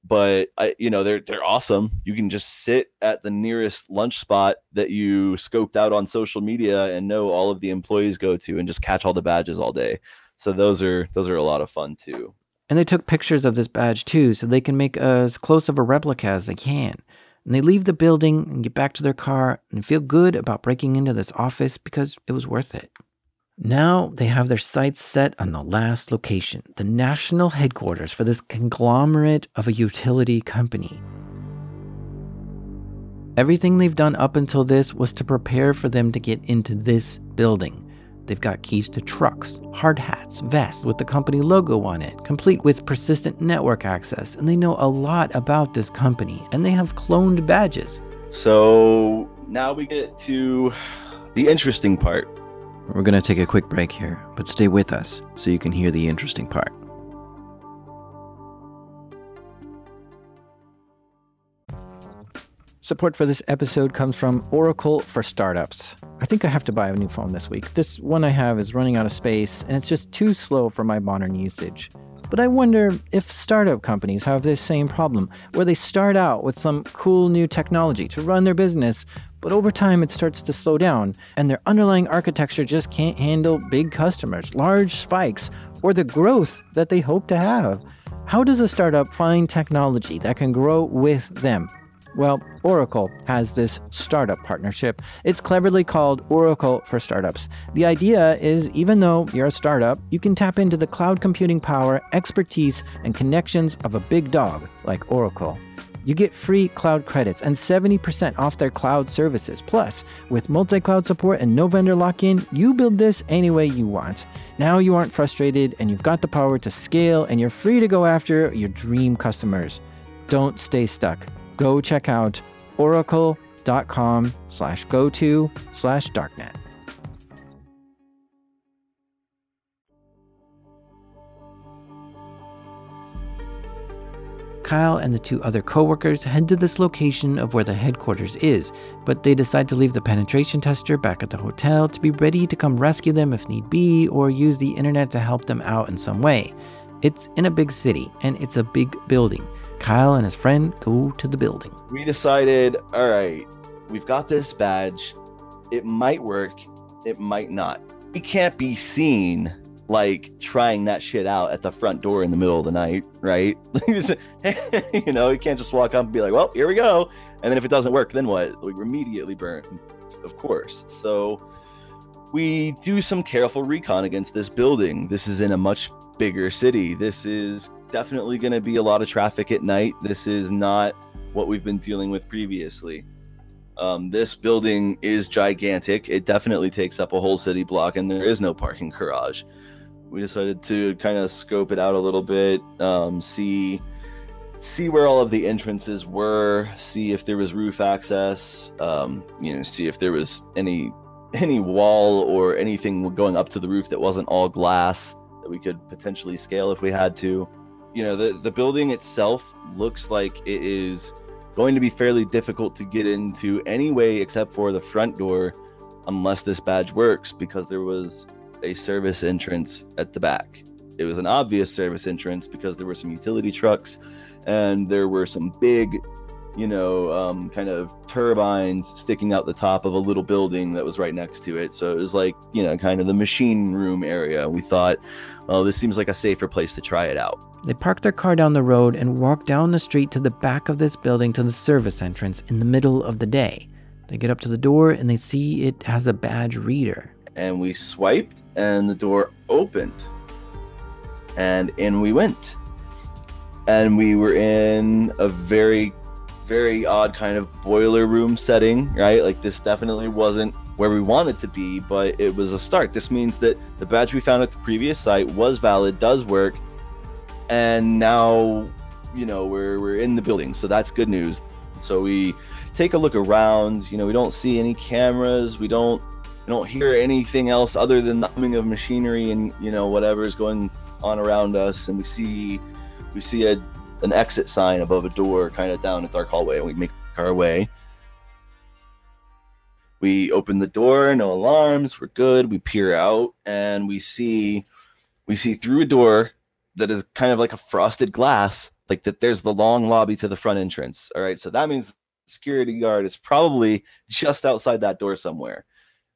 But I, you know, they're they're awesome. You can just sit at the nearest lunch spot that you scoped out on social media and know all of the employees go to, and just catch all the badges all day. So those are those are a lot of fun too.
And they took pictures of this badge too, so they can make as close of a replica as they can. And they leave the building and get back to their car and feel good about breaking into this office because it was worth it. Now they have their sights set on the last location, the national headquarters for this conglomerate of a utility company. Everything they've done up until this was to prepare for them to get into this building. They've got keys to trucks, hard hats, vests with the company logo on it, complete with persistent network access, and they know a lot about this company, and they have cloned badges.
So now we get to the interesting part.
We're going to take a quick break here, but stay with us so you can hear the interesting part. Support for this episode comes from Oracle for Startups. I think I have to buy a new phone this week. This one I have is running out of space and it's just too slow for my modern usage. But I wonder if startup companies have this same problem, where they start out with some cool new technology to run their business, but over time it starts to slow down, and their underlying architecture just can't handle big customers, large spikes, or the growth that they hope to have. How does a startup find technology that can grow with them? Well, Oracle has this startup partnership. It's cleverly called Oracle for Startups. The idea is even though you're a startup, you can tap into the cloud computing power, expertise, and connections of a big dog like Oracle. You get free cloud credits and 70% off their cloud services. Plus, with multi cloud support and no vendor lock in, you build this any way you want. Now you aren't frustrated and you've got the power to scale and you're free to go after your dream customers. Don't stay stuck go check out oracle.com slash go to slash darknet. Kyle and the two other coworkers head to this location of where the headquarters is, but they decide to leave the penetration tester back at the hotel to be ready to come rescue them if need be or use the internet to help them out in some way. It's in a big city and it's a big building. Kyle and his friend go to the building.
We decided, all right, we've got this badge. It might work, it might not. We can't be seen like trying that shit out at the front door in the middle of the night, right? you know, you can't just walk up and be like, well, here we go. And then if it doesn't work, then what? We immediately burn, of course. So we do some careful recon against this building. This is in a much bigger city. This is definitely going to be a lot of traffic at night. This is not what we've been dealing with previously. Um, this building is gigantic. It definitely takes up a whole city block, and there is no parking garage. We decided to kind of scope it out a little bit, um, see see where all of the entrances were, see if there was roof access, um, you know, see if there was any any wall or anything going up to the roof that wasn't all glass that we could potentially scale if we had to. You know the the building itself looks like it is going to be fairly difficult to get into anyway except for the front door unless this badge works because there was a service entrance at the back it was an obvious service entrance because there were some utility trucks and there were some big you know um, kind of turbines sticking out the top of a little building that was right next to it so it was like you know kind of the machine room area we thought well this seems like a safer place to try it out
they park their car down the road and walk down the street to the back of this building to the service entrance in the middle of the day. They get up to the door and they see it has a badge reader.
And we swiped and the door opened. And in we went. And we were in a very, very odd kind of boiler room setting, right? Like this definitely wasn't where we wanted to be, but it was a start. This means that the badge we found at the previous site was valid, does work, and now you know we're we're in the building so that's good news so we take a look around you know we don't see any cameras we don't we don't hear anything else other than the humming of machinery and you know whatever is going on around us, and we see we see a an exit sign above a door, kind of down a dark hallway, and we make our way. We open the door, no alarms, we're good. We peer out, and we see we see through a door that is kind of like a frosted glass, like that. There's the long lobby to the front entrance. All right, so that means security guard is probably just outside that door somewhere.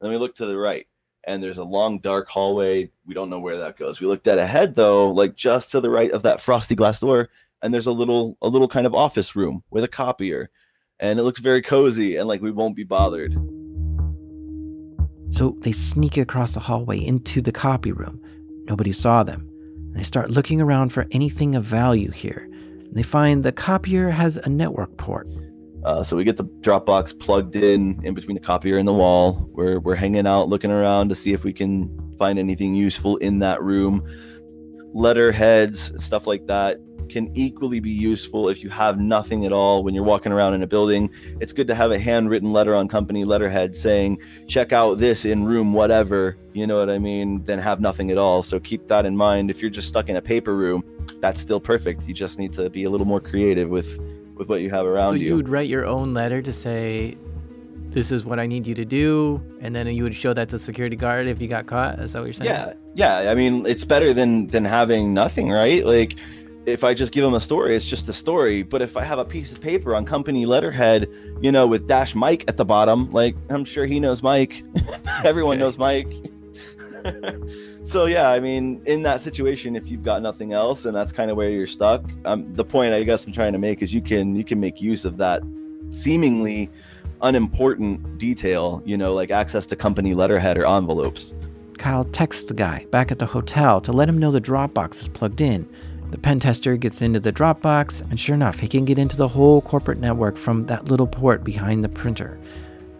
Then we look to the right, and there's a long dark hallway. We don't know where that goes. We looked at ahead though, like just to the right of that frosty glass door, and there's a little a little kind of office room with a copier, and it looks very cozy and like we won't be bothered.
So they sneak across the hallway into the copy room. Nobody saw them. They start looking around for anything of value here. and They find the copier has a network port.
Uh, so we get the Dropbox plugged in in between the copier and the wall. We're we're hanging out, looking around to see if we can find anything useful in that room. Letterheads, stuff like that, can equally be useful if you have nothing at all when you're walking around in a building. It's good to have a handwritten letter on company letterhead saying, "Check out this in room whatever." You know what I mean? Then have nothing at all. So keep that in mind. If you're just stuck in a paper room, that's still perfect. You just need to be a little more creative with with what you have around
so
you.
you would write your own letter to say, "This is what I need you to do," and then you would show that to the security guard if you got caught. Is that what you're saying?
Yeah, yeah. I mean, it's better than than having nothing, right? Like, if I just give them a story, it's just a story. But if I have a piece of paper on company letterhead, you know, with dash Mike at the bottom, like I'm sure he knows Mike. Everyone
Okay.
knows Mike. So yeah, I mean, in that situation, if you've got nothing else, and that's kind of where you're stuck, um, the point I guess I'm trying to make is you can you can make use of that seemingly unimportant detail, you know, like access to company letterhead or envelopes.
Kyle texts the guy back at the hotel to let him know the Dropbox is plugged in. The pen tester gets into the Dropbox, and sure enough, he can get into the whole corporate network from that little port behind the printer.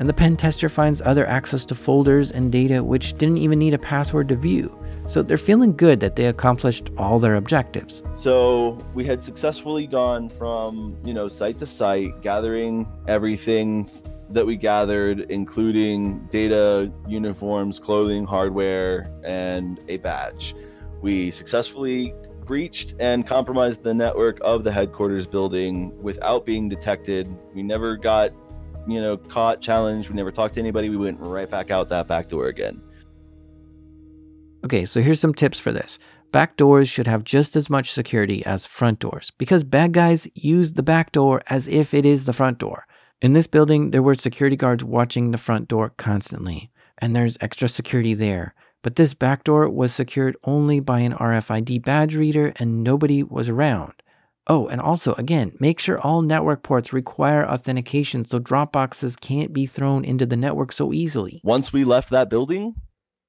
And the pen tester finds other access to folders and data which didn't even need a password to view. So they're feeling good that they accomplished all their objectives.
So we had successfully gone from, you know, site to site, gathering everything that we gathered, including data, uniforms, clothing, hardware, and a badge. We successfully breached and compromised the network of the headquarters building without being detected. We never got, you know, caught, challenged. We never talked to anybody. We went right back out that back door again.
Okay, so here's some tips for this. Back doors should have just as much security as front doors because bad guys use the back door as if it is the front door. In this building, there were security guards watching the front door constantly, and there's extra security there. But this back door was secured only by an RFID badge reader and nobody was around. Oh, and also, again, make sure all network ports require authentication so Dropboxes can't be thrown into the network so easily.
once we left that building,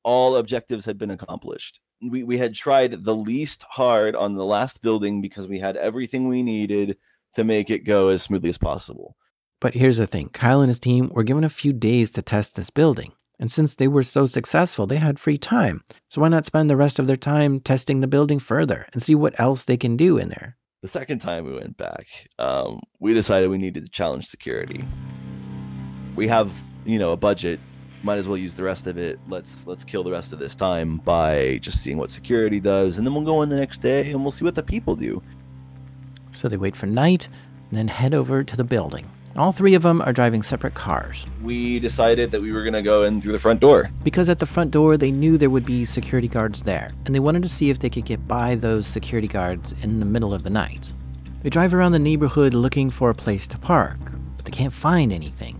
all objectives had been accomplished. We, we had tried the least hard on the last building because we had everything we needed to make it go as smoothly as possible.
But here's the thing Kyle and his team were given a few days to test this building. And since they were so successful, they had free time. So why not spend the rest of their time testing the building further and see what else they can do in there?
The second time we went back, um, we decided we needed to challenge security. We have, you know, a budget. Might as well use the rest of it. Let's let's kill the rest of this time by just seeing what security does, and then we'll go in the next day and we'll see what the people do.
So they wait for night and then head over to the building. All three of them are driving separate cars
We decided that we were gonna go in through the front door.
because at the front door they knew there would be security guards there, and they wanted to see if they could get by those security guards in the middle of the night. They drive around the neighborhood looking for a place to park, but they can't find anything.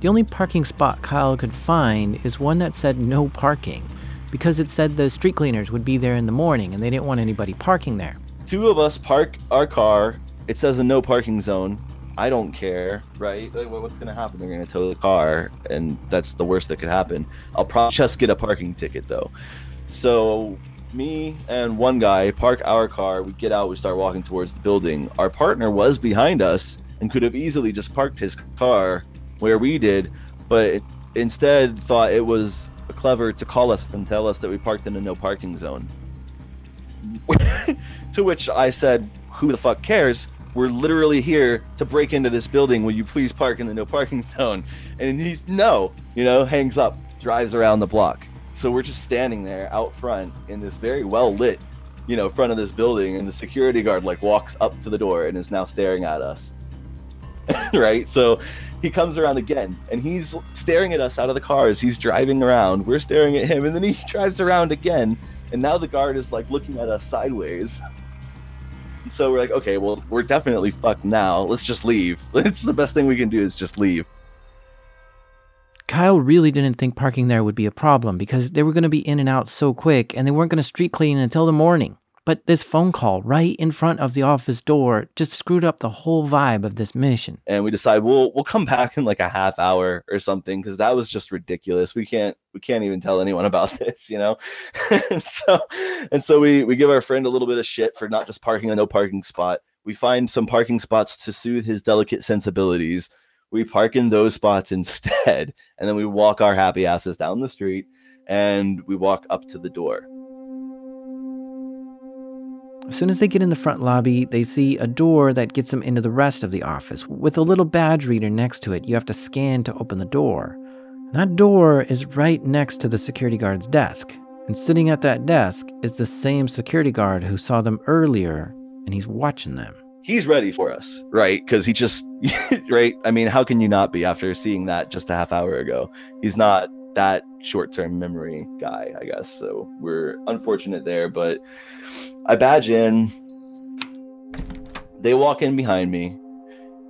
The only parking spot Kyle could find is one that said no parking, because it said the street cleaners would be there in the morning and they didn't want anybody parking there.
two of us park our car. It says a no parking zone. I don't care, right? Like, what's gonna happen? They're gonna tow the car, and that's the worst that could happen. I'll probably just get a parking ticket though. So me and one guy park our car. We get out. We start walking towards the building. Our partner was behind us and could have easily just parked his car where we did, but instead thought it was clever to call us and tell us that we parked in a no parking zone. to which I said, "Who the fuck cares? We're literally here to break into this building. Will you please park in the no parking zone?" And he's no, you know, hangs up, drives around the block. So we're just standing there out front in this very well lit, you know, front of this building, and the security guard like walks up to the door and is now staring at us. right? So he comes around again and he's staring at us out of the cars. He's driving around. We're staring at him, and then he drives around again. And now the guard is like looking at us sideways. So we're like, okay, well, we're definitely fucked now. Let's just leave. It's the best thing we can do is just leave.
Kyle really didn't think parking there would be a problem because they were going to be in and out so quick and they weren't going to street clean until the morning. But this phone call right in front of the office door just screwed up the whole vibe of this mission.
And we decide we'll we'll come back in like a half hour or something because that was just ridiculous. We can't we can't even tell anyone about this, you know. and so and so we we give our friend a little bit of shit for not just parking a no parking spot. We find some parking spots to soothe his delicate sensibilities we park in those spots instead and then we walk our happy asses down the street and we walk up to the door
as soon as they get in the front lobby, they see a door that gets them into the rest of the office. With a little badge reader next to it, you have to scan to open the door. That door is right next to the security guard's desk. And sitting at that desk is the same security guard who saw them earlier, and he's watching them
he's ready for us, right? Because he just, right? I mean, how can you not be after seeing that just a half hour ago? He's not that short term memory guy, I guess. So we're unfortunate there, but I badge in. They walk in behind me.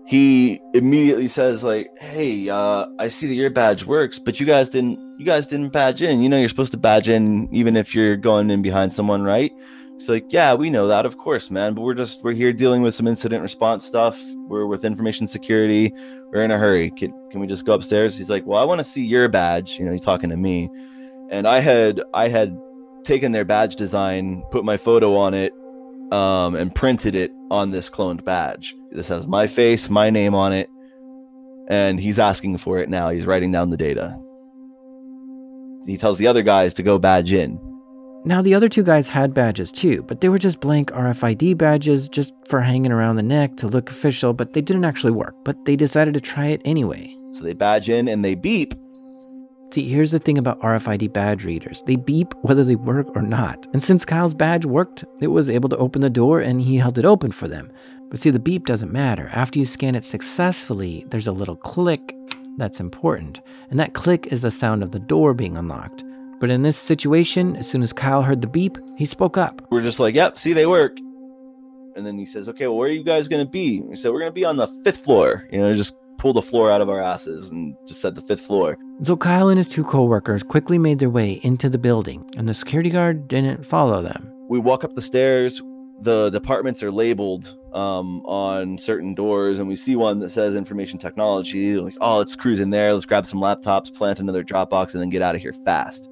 He immediately says, like, hey, uh, I see that your badge works, but you guys didn't you guys didn't badge in. You know you're supposed to badge in even if you're going in behind someone, right? He's like, yeah, we know that, of course, man. But we're just we're here dealing with some incident response stuff. We're with information security. We're in a hurry. Can can we just go upstairs? He's like, well, I want to see your badge. You know, he's talking to me, and I had I had taken their badge design, put my photo on it, um, and printed it on this cloned badge. This has my face, my name on it, and he's asking for it now. He's writing down the data. He tells the other guys to go badge in.
Now, the other two guys had badges too, but they were just blank RFID badges just for hanging around the neck to look official, but they didn't actually work. But they decided to try it anyway.
So they badge in and they beep.
See, here's the thing about RFID badge readers they beep whether they work or not. And since Kyle's badge worked, it was able to open the door and he held it open for them. But see, the beep doesn't matter. After you scan it successfully, there's a little click that's important. And that click is the sound of the door being unlocked. But in this situation, as soon as Kyle heard the beep, he spoke up.
We're just like, yep, see, they work. And then he says, okay, well, where are you guys going to be? We said, we're going to be on the fifth floor. You know, just pull the floor out of our asses and just said the fifth floor.
So Kyle and his two coworkers quickly made their way into the building, and the security guard didn't follow them.
We walk up the stairs. The departments are labeled um, on certain doors, and we see one that says information technology. Like, oh, let's cruise in there. Let's grab some laptops, plant another Dropbox, and then get out of here fast.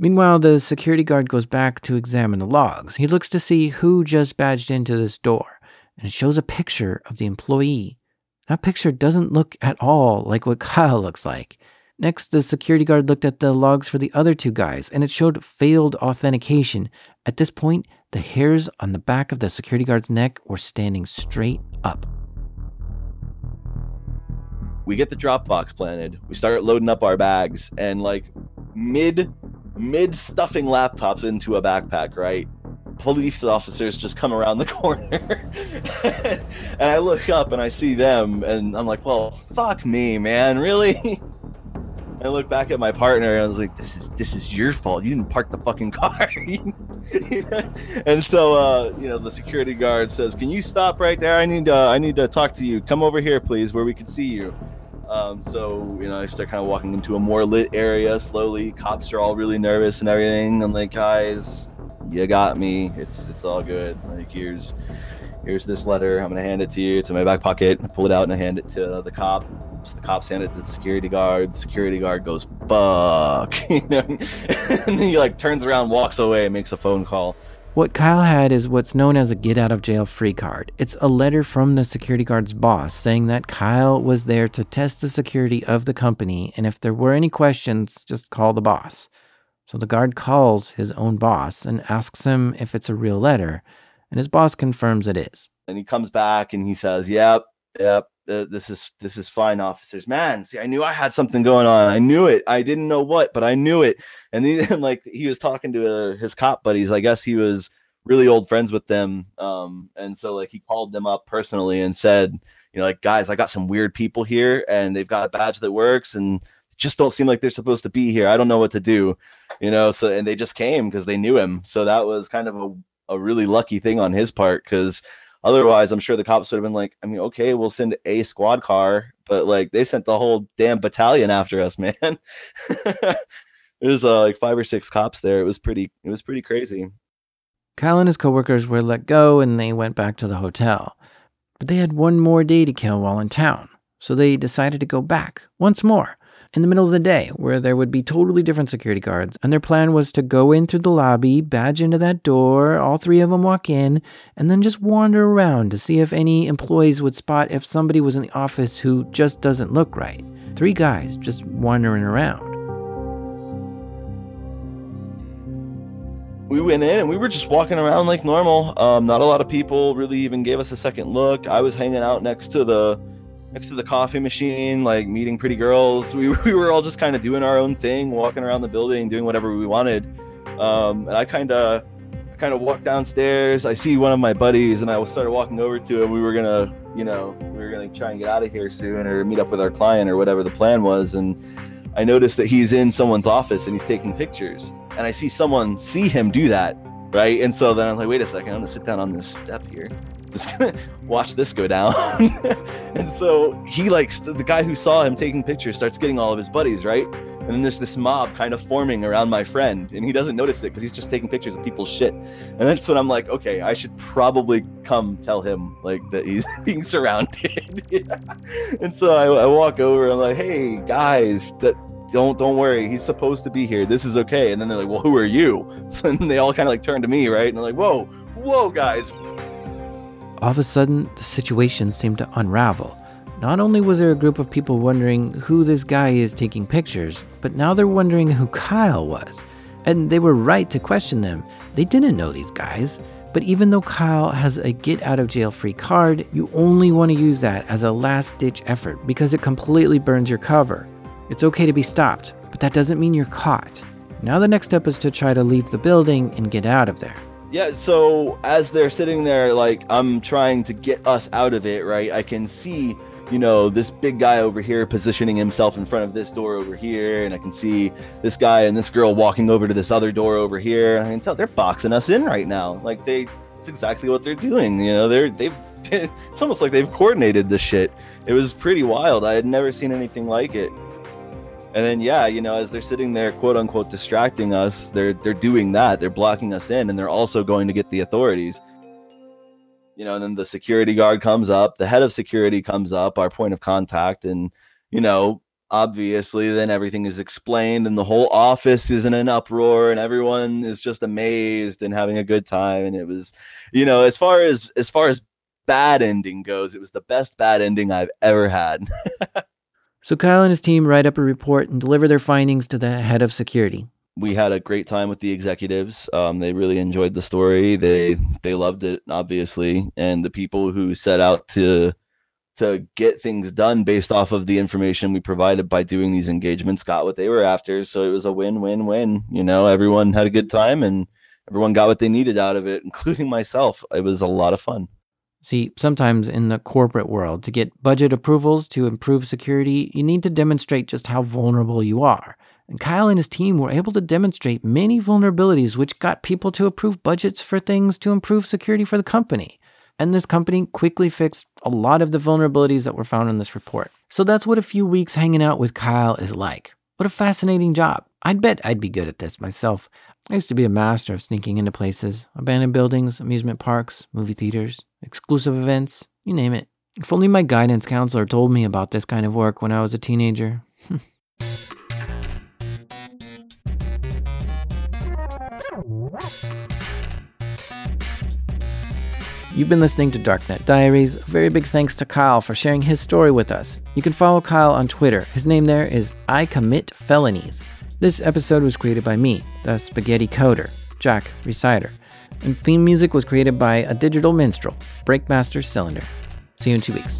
Meanwhile, the security guard goes back to examine the logs. He looks to see who just badged into this door, and it shows a picture of the employee. That picture doesn't look at all like what Kyle looks like. Next, the security guard looked at the logs for the other two guys, and it showed failed authentication. At this point, the hairs on the back of the security guard's neck were standing straight up.
We get the Dropbox planted. We start loading up our bags, and like mid mid stuffing laptops into a backpack, right? Police officers just come around the corner. and I look up and I see them and I'm like, well, fuck me, man. Really? I look back at my partner and I was like, "This is this is your fault. You didn't park the fucking car." and so, uh, you know, the security guard says, "Can you stop right there? I need uh, I need to talk to you. Come over here, please, where we can see you." Um, so you know, I start kind of walking into a more lit area slowly. Cops are all really nervous and everything. I'm like, guys, you got me. It's it's all good. Like here's here's this letter. I'm gonna hand it to you. It's in my back pocket. I pull it out and I hand it to the cop. So the cops hand it to the security guard. The security guard goes, "Fuck," you know, and then he like turns around, walks away, and makes a phone call.
What Kyle had is what's known as a get out of jail free card. It's a letter from the security guard's boss saying that Kyle was there to test the security of the company, and if there were any questions, just call the boss. So the guard calls his own boss and asks him if it's a real letter, and his boss confirms it is.
And he comes back and he says, "Yep, yep, uh, this is this is fine, officers. Man, see, I knew I had something going on. I knew it. I didn't know what, but I knew it." And then, like, he was talking to uh, his cop buddies. I guess he was really old friends with them. Um, and so like he called them up personally and said, you know, like guys, I got some weird people here, and they've got a badge that works, and just don't seem like they're supposed to be here. I don't know what to do, you know. So and they just came because they knew him. So that was kind of a, a really lucky thing on his part because otherwise I'm sure the cops would have been like, I mean, okay, we'll send a squad car, but like they sent the whole damn battalion after us, man. There's uh, like five or six cops there. It was pretty it was pretty crazy.
Kyle and his coworkers were let go and they went back to the hotel. But they had one more day to kill while in town, so they decided to go back once more in the middle of the day where there would be totally different security guards. And their plan was to go in through the lobby, badge into that door, all three of them walk in, and then just wander around to see if any employees would spot if somebody was in the office who just doesn't look right. Three guys just wandering around.
we went in and we were just walking around like normal. Um, not a lot of people really even gave us a second look. I was hanging out next to the next to the coffee machine, like meeting pretty girls. We, we were all just kind of doing our own thing, walking around the building, doing whatever we wanted. Um, and I kind of kind of walked downstairs. I see one of my buddies, and I was started walking over to him. We were gonna, you know, we were gonna try and get out of here soon, or meet up with our client, or whatever the plan was. And I noticed that he's in someone's office and he's taking pictures and I see someone see him do that, right? And so then I'm like, wait a second, I'm gonna sit down on this step here. Just gonna watch this go down. and so he like st- the guy who saw him taking pictures starts getting all of his buddies, right? And then there's this mob kind of forming around my friend, and he doesn't notice it because he's just taking pictures of people's shit. And that's when I'm like, okay, I should probably come tell him like that he's being surrounded. yeah. And so I, I walk over, I'm like, hey guys, that don't don't worry he's supposed to be here this is okay and then they're like well who are you so then they all kind of like turn to me right and they're like whoa whoa guys
all of a sudden the situation seemed to unravel not only was there a group of people wondering who this guy is taking pictures but now they're wondering who kyle was and they were right to question them they didn't know these guys but even though Kyle has a get out of jail free card, you only want to use that as a last ditch effort because it completely burns your cover. It's okay to be stopped, but that doesn't mean you're caught. Now the next step is to try to leave the building and get out of there.
Yeah, so as they're sitting there, like I'm trying to get us out of it, right? I can see, you know, this big guy over here positioning himself in front of this door over here, and I can see this guy and this girl walking over to this other door over here. And I can tell they're boxing us in right now. Like they, it's exactly what they're doing. You know, they're they've. It's almost like they've coordinated this shit. It was pretty wild. I had never seen anything like it and then yeah you know as they're sitting there quote unquote distracting us they're they're doing that. They're blocking us in and they're also going to get the authorities. You know and then the security guard comes up the head of security comes up our point of contact and you know obviously then everything is explained and the whole office is in an uproar and everyone is just amazed and having a good time. And it was you know as far as as far as bad ending goes it was the best bad ending i've ever had
So Kyle and his team write up a report and deliver their findings to the head of security.
We had a great time with the executives. Um, they really enjoyed the story. They they loved it, obviously, and the people who set out to to get things done based off of the information we provided by doing these engagements got what they were after. So it was a win win win. You know, everyone had a good time and everyone got what they needed out of it, including myself. It was a lot of fun.
See, sometimes in the corporate world, to get budget approvals to improve security, you need to demonstrate just how vulnerable you are. And Kyle and his team were able to demonstrate many vulnerabilities which got people to approve budgets for things to improve security for the company. And this company quickly fixed a lot of the vulnerabilities that were found in this report. So that's what a few weeks hanging out with Kyle is like. What a fascinating job. I'd bet I'd be good at this myself. I used to be a master of sneaking into places, abandoned buildings, amusement parks, movie theaters, exclusive events, you name it. If only my guidance counselor told me about this kind of work when I was a teenager. You've been listening to Darknet Diaries. A very big thanks to Kyle for sharing his story with us. You can follow Kyle on Twitter. His name there is I Commit Felonies. This episode was created by me, the spaghetti coder, Jack Rhysider, and theme music was created by a digital minstrel, Breakmaster Cylinder. See you in two weeks.